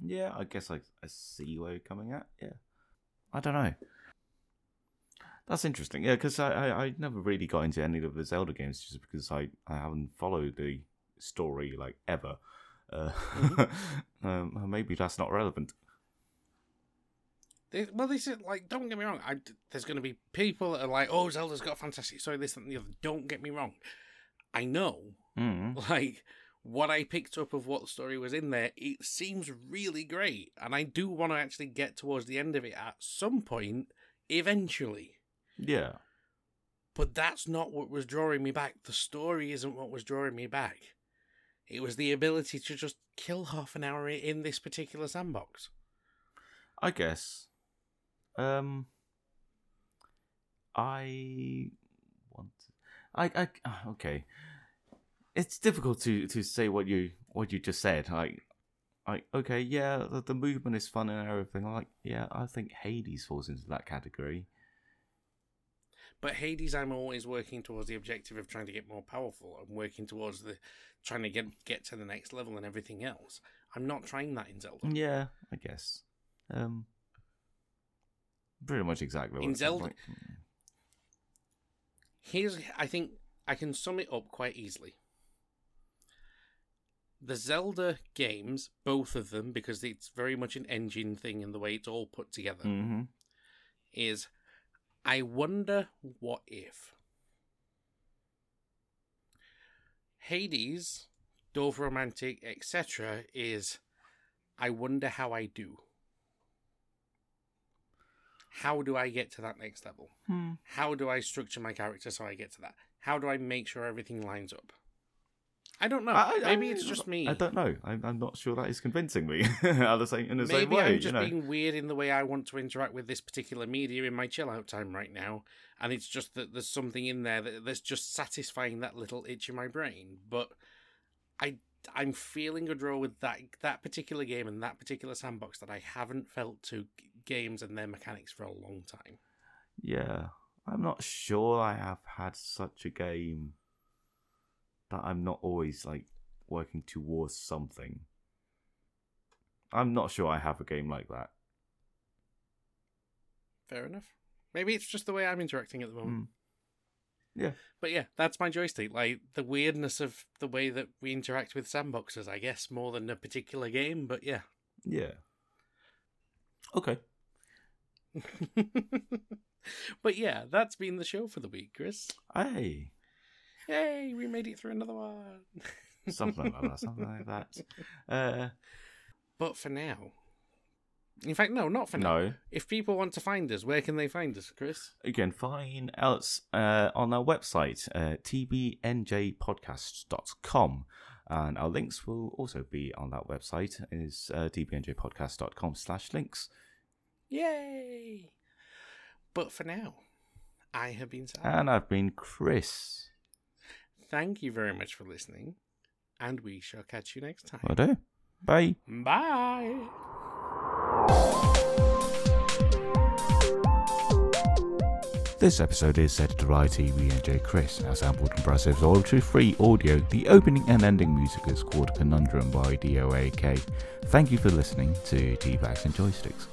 [SPEAKER 2] Yeah, I guess I, I see where you're coming at. Yeah. I don't know. That's interesting. Yeah, because I, I, I never really got into any of the Zelda games just because I, I haven't followed the story like ever. Uh, um, maybe that's not relevant.
[SPEAKER 1] They- Well, this is like, don't get me wrong. I, there's going to be people that are like, "Oh, Zelda's got a fantastic story." This and the other. Don't get me wrong. I know,
[SPEAKER 2] Mm.
[SPEAKER 1] like, what I picked up of what the story was in there. It seems really great, and I do want to actually get towards the end of it at some point, eventually.
[SPEAKER 2] Yeah.
[SPEAKER 1] But that's not what was drawing me back. The story isn't what was drawing me back. It was the ability to just kill half an hour in this particular sandbox.
[SPEAKER 2] I guess. Um, I want. To, I I ah, okay. It's difficult to to say what you what you just said. Like, like okay, yeah, the, the movement is fun and everything. Like, yeah, I think Hades falls into that category.
[SPEAKER 1] But Hades, I'm always working towards the objective of trying to get more powerful. I'm working towards the trying to get get to the next level and everything else. I'm not trying that in Zelda.
[SPEAKER 2] Yeah, I guess. Um, pretty much exactly. what
[SPEAKER 1] In Zelda-
[SPEAKER 2] like.
[SPEAKER 1] Here's, I think, I can sum it up quite easily. The Zelda games, both of them, because it's very much an engine thing in the way it's all put together,
[SPEAKER 2] Mhm.
[SPEAKER 1] is I wonder what if. Hades, Dome Romantik, etc., is I wonder how I do. How do I get to that next level?
[SPEAKER 2] Hmm.
[SPEAKER 1] How do I structure my character so I get to that? How do I make sure everything lines up? I don't know.
[SPEAKER 2] I- I-
[SPEAKER 1] Maybe
[SPEAKER 2] I-
[SPEAKER 1] it's just me.
[SPEAKER 2] I don't know. I'm, I'm not sure that is convincing me. at the same, in the same
[SPEAKER 1] Maybe
[SPEAKER 2] way,
[SPEAKER 1] I'm
[SPEAKER 2] you
[SPEAKER 1] just
[SPEAKER 2] know.
[SPEAKER 1] being weird in the way I want to interact with this particular media in my chill out time right now, and it's just that there's something in there that, that's just satisfying that little itch in my brain. But I I'm feeling a draw with that that particular game and that particular sandbox that I haven't felt to g- games and their mechanics for a long time.
[SPEAKER 2] Yeah, I'm not sure I have had such a game that I'm not always like working towards something. I'm not sure I have a game like that.
[SPEAKER 1] Fair enough. Maybe it's just the way I'm interacting at the moment.
[SPEAKER 2] Mm. Yeah.
[SPEAKER 1] But yeah, that's my joystick. Like the weirdness of the way that we interact with sandboxes, I guess, more than a particular game. But yeah.
[SPEAKER 2] Yeah. Okay.
[SPEAKER 1] but yeah, that's been the show for the week, Chris.
[SPEAKER 2] Hey,
[SPEAKER 1] Yay, we made it through another one.
[SPEAKER 2] something like that. Something like that. Uh,
[SPEAKER 1] But for now, in fact, no, not for now.
[SPEAKER 2] no.
[SPEAKER 1] If people want to find us, where can they find us, Chris?
[SPEAKER 2] You can find us uh, on our website, uh, tbnjpodcast.com. And our links will also be on that website, is uh, tbnjpodcast.com slash links.
[SPEAKER 1] Yay! But for now, I have been Sam.
[SPEAKER 2] And I've been Chris.
[SPEAKER 1] Thank you very much for listening, and we shall catch you next time.
[SPEAKER 2] Will do. Bye.
[SPEAKER 1] Bye!
[SPEAKER 2] This episode is set to by TBnJ. Chris, our sampled and processed to free audio. The opening and ending music is called Conundrum by DOAK. Thank you for listening to Tea Bags and Joysticks.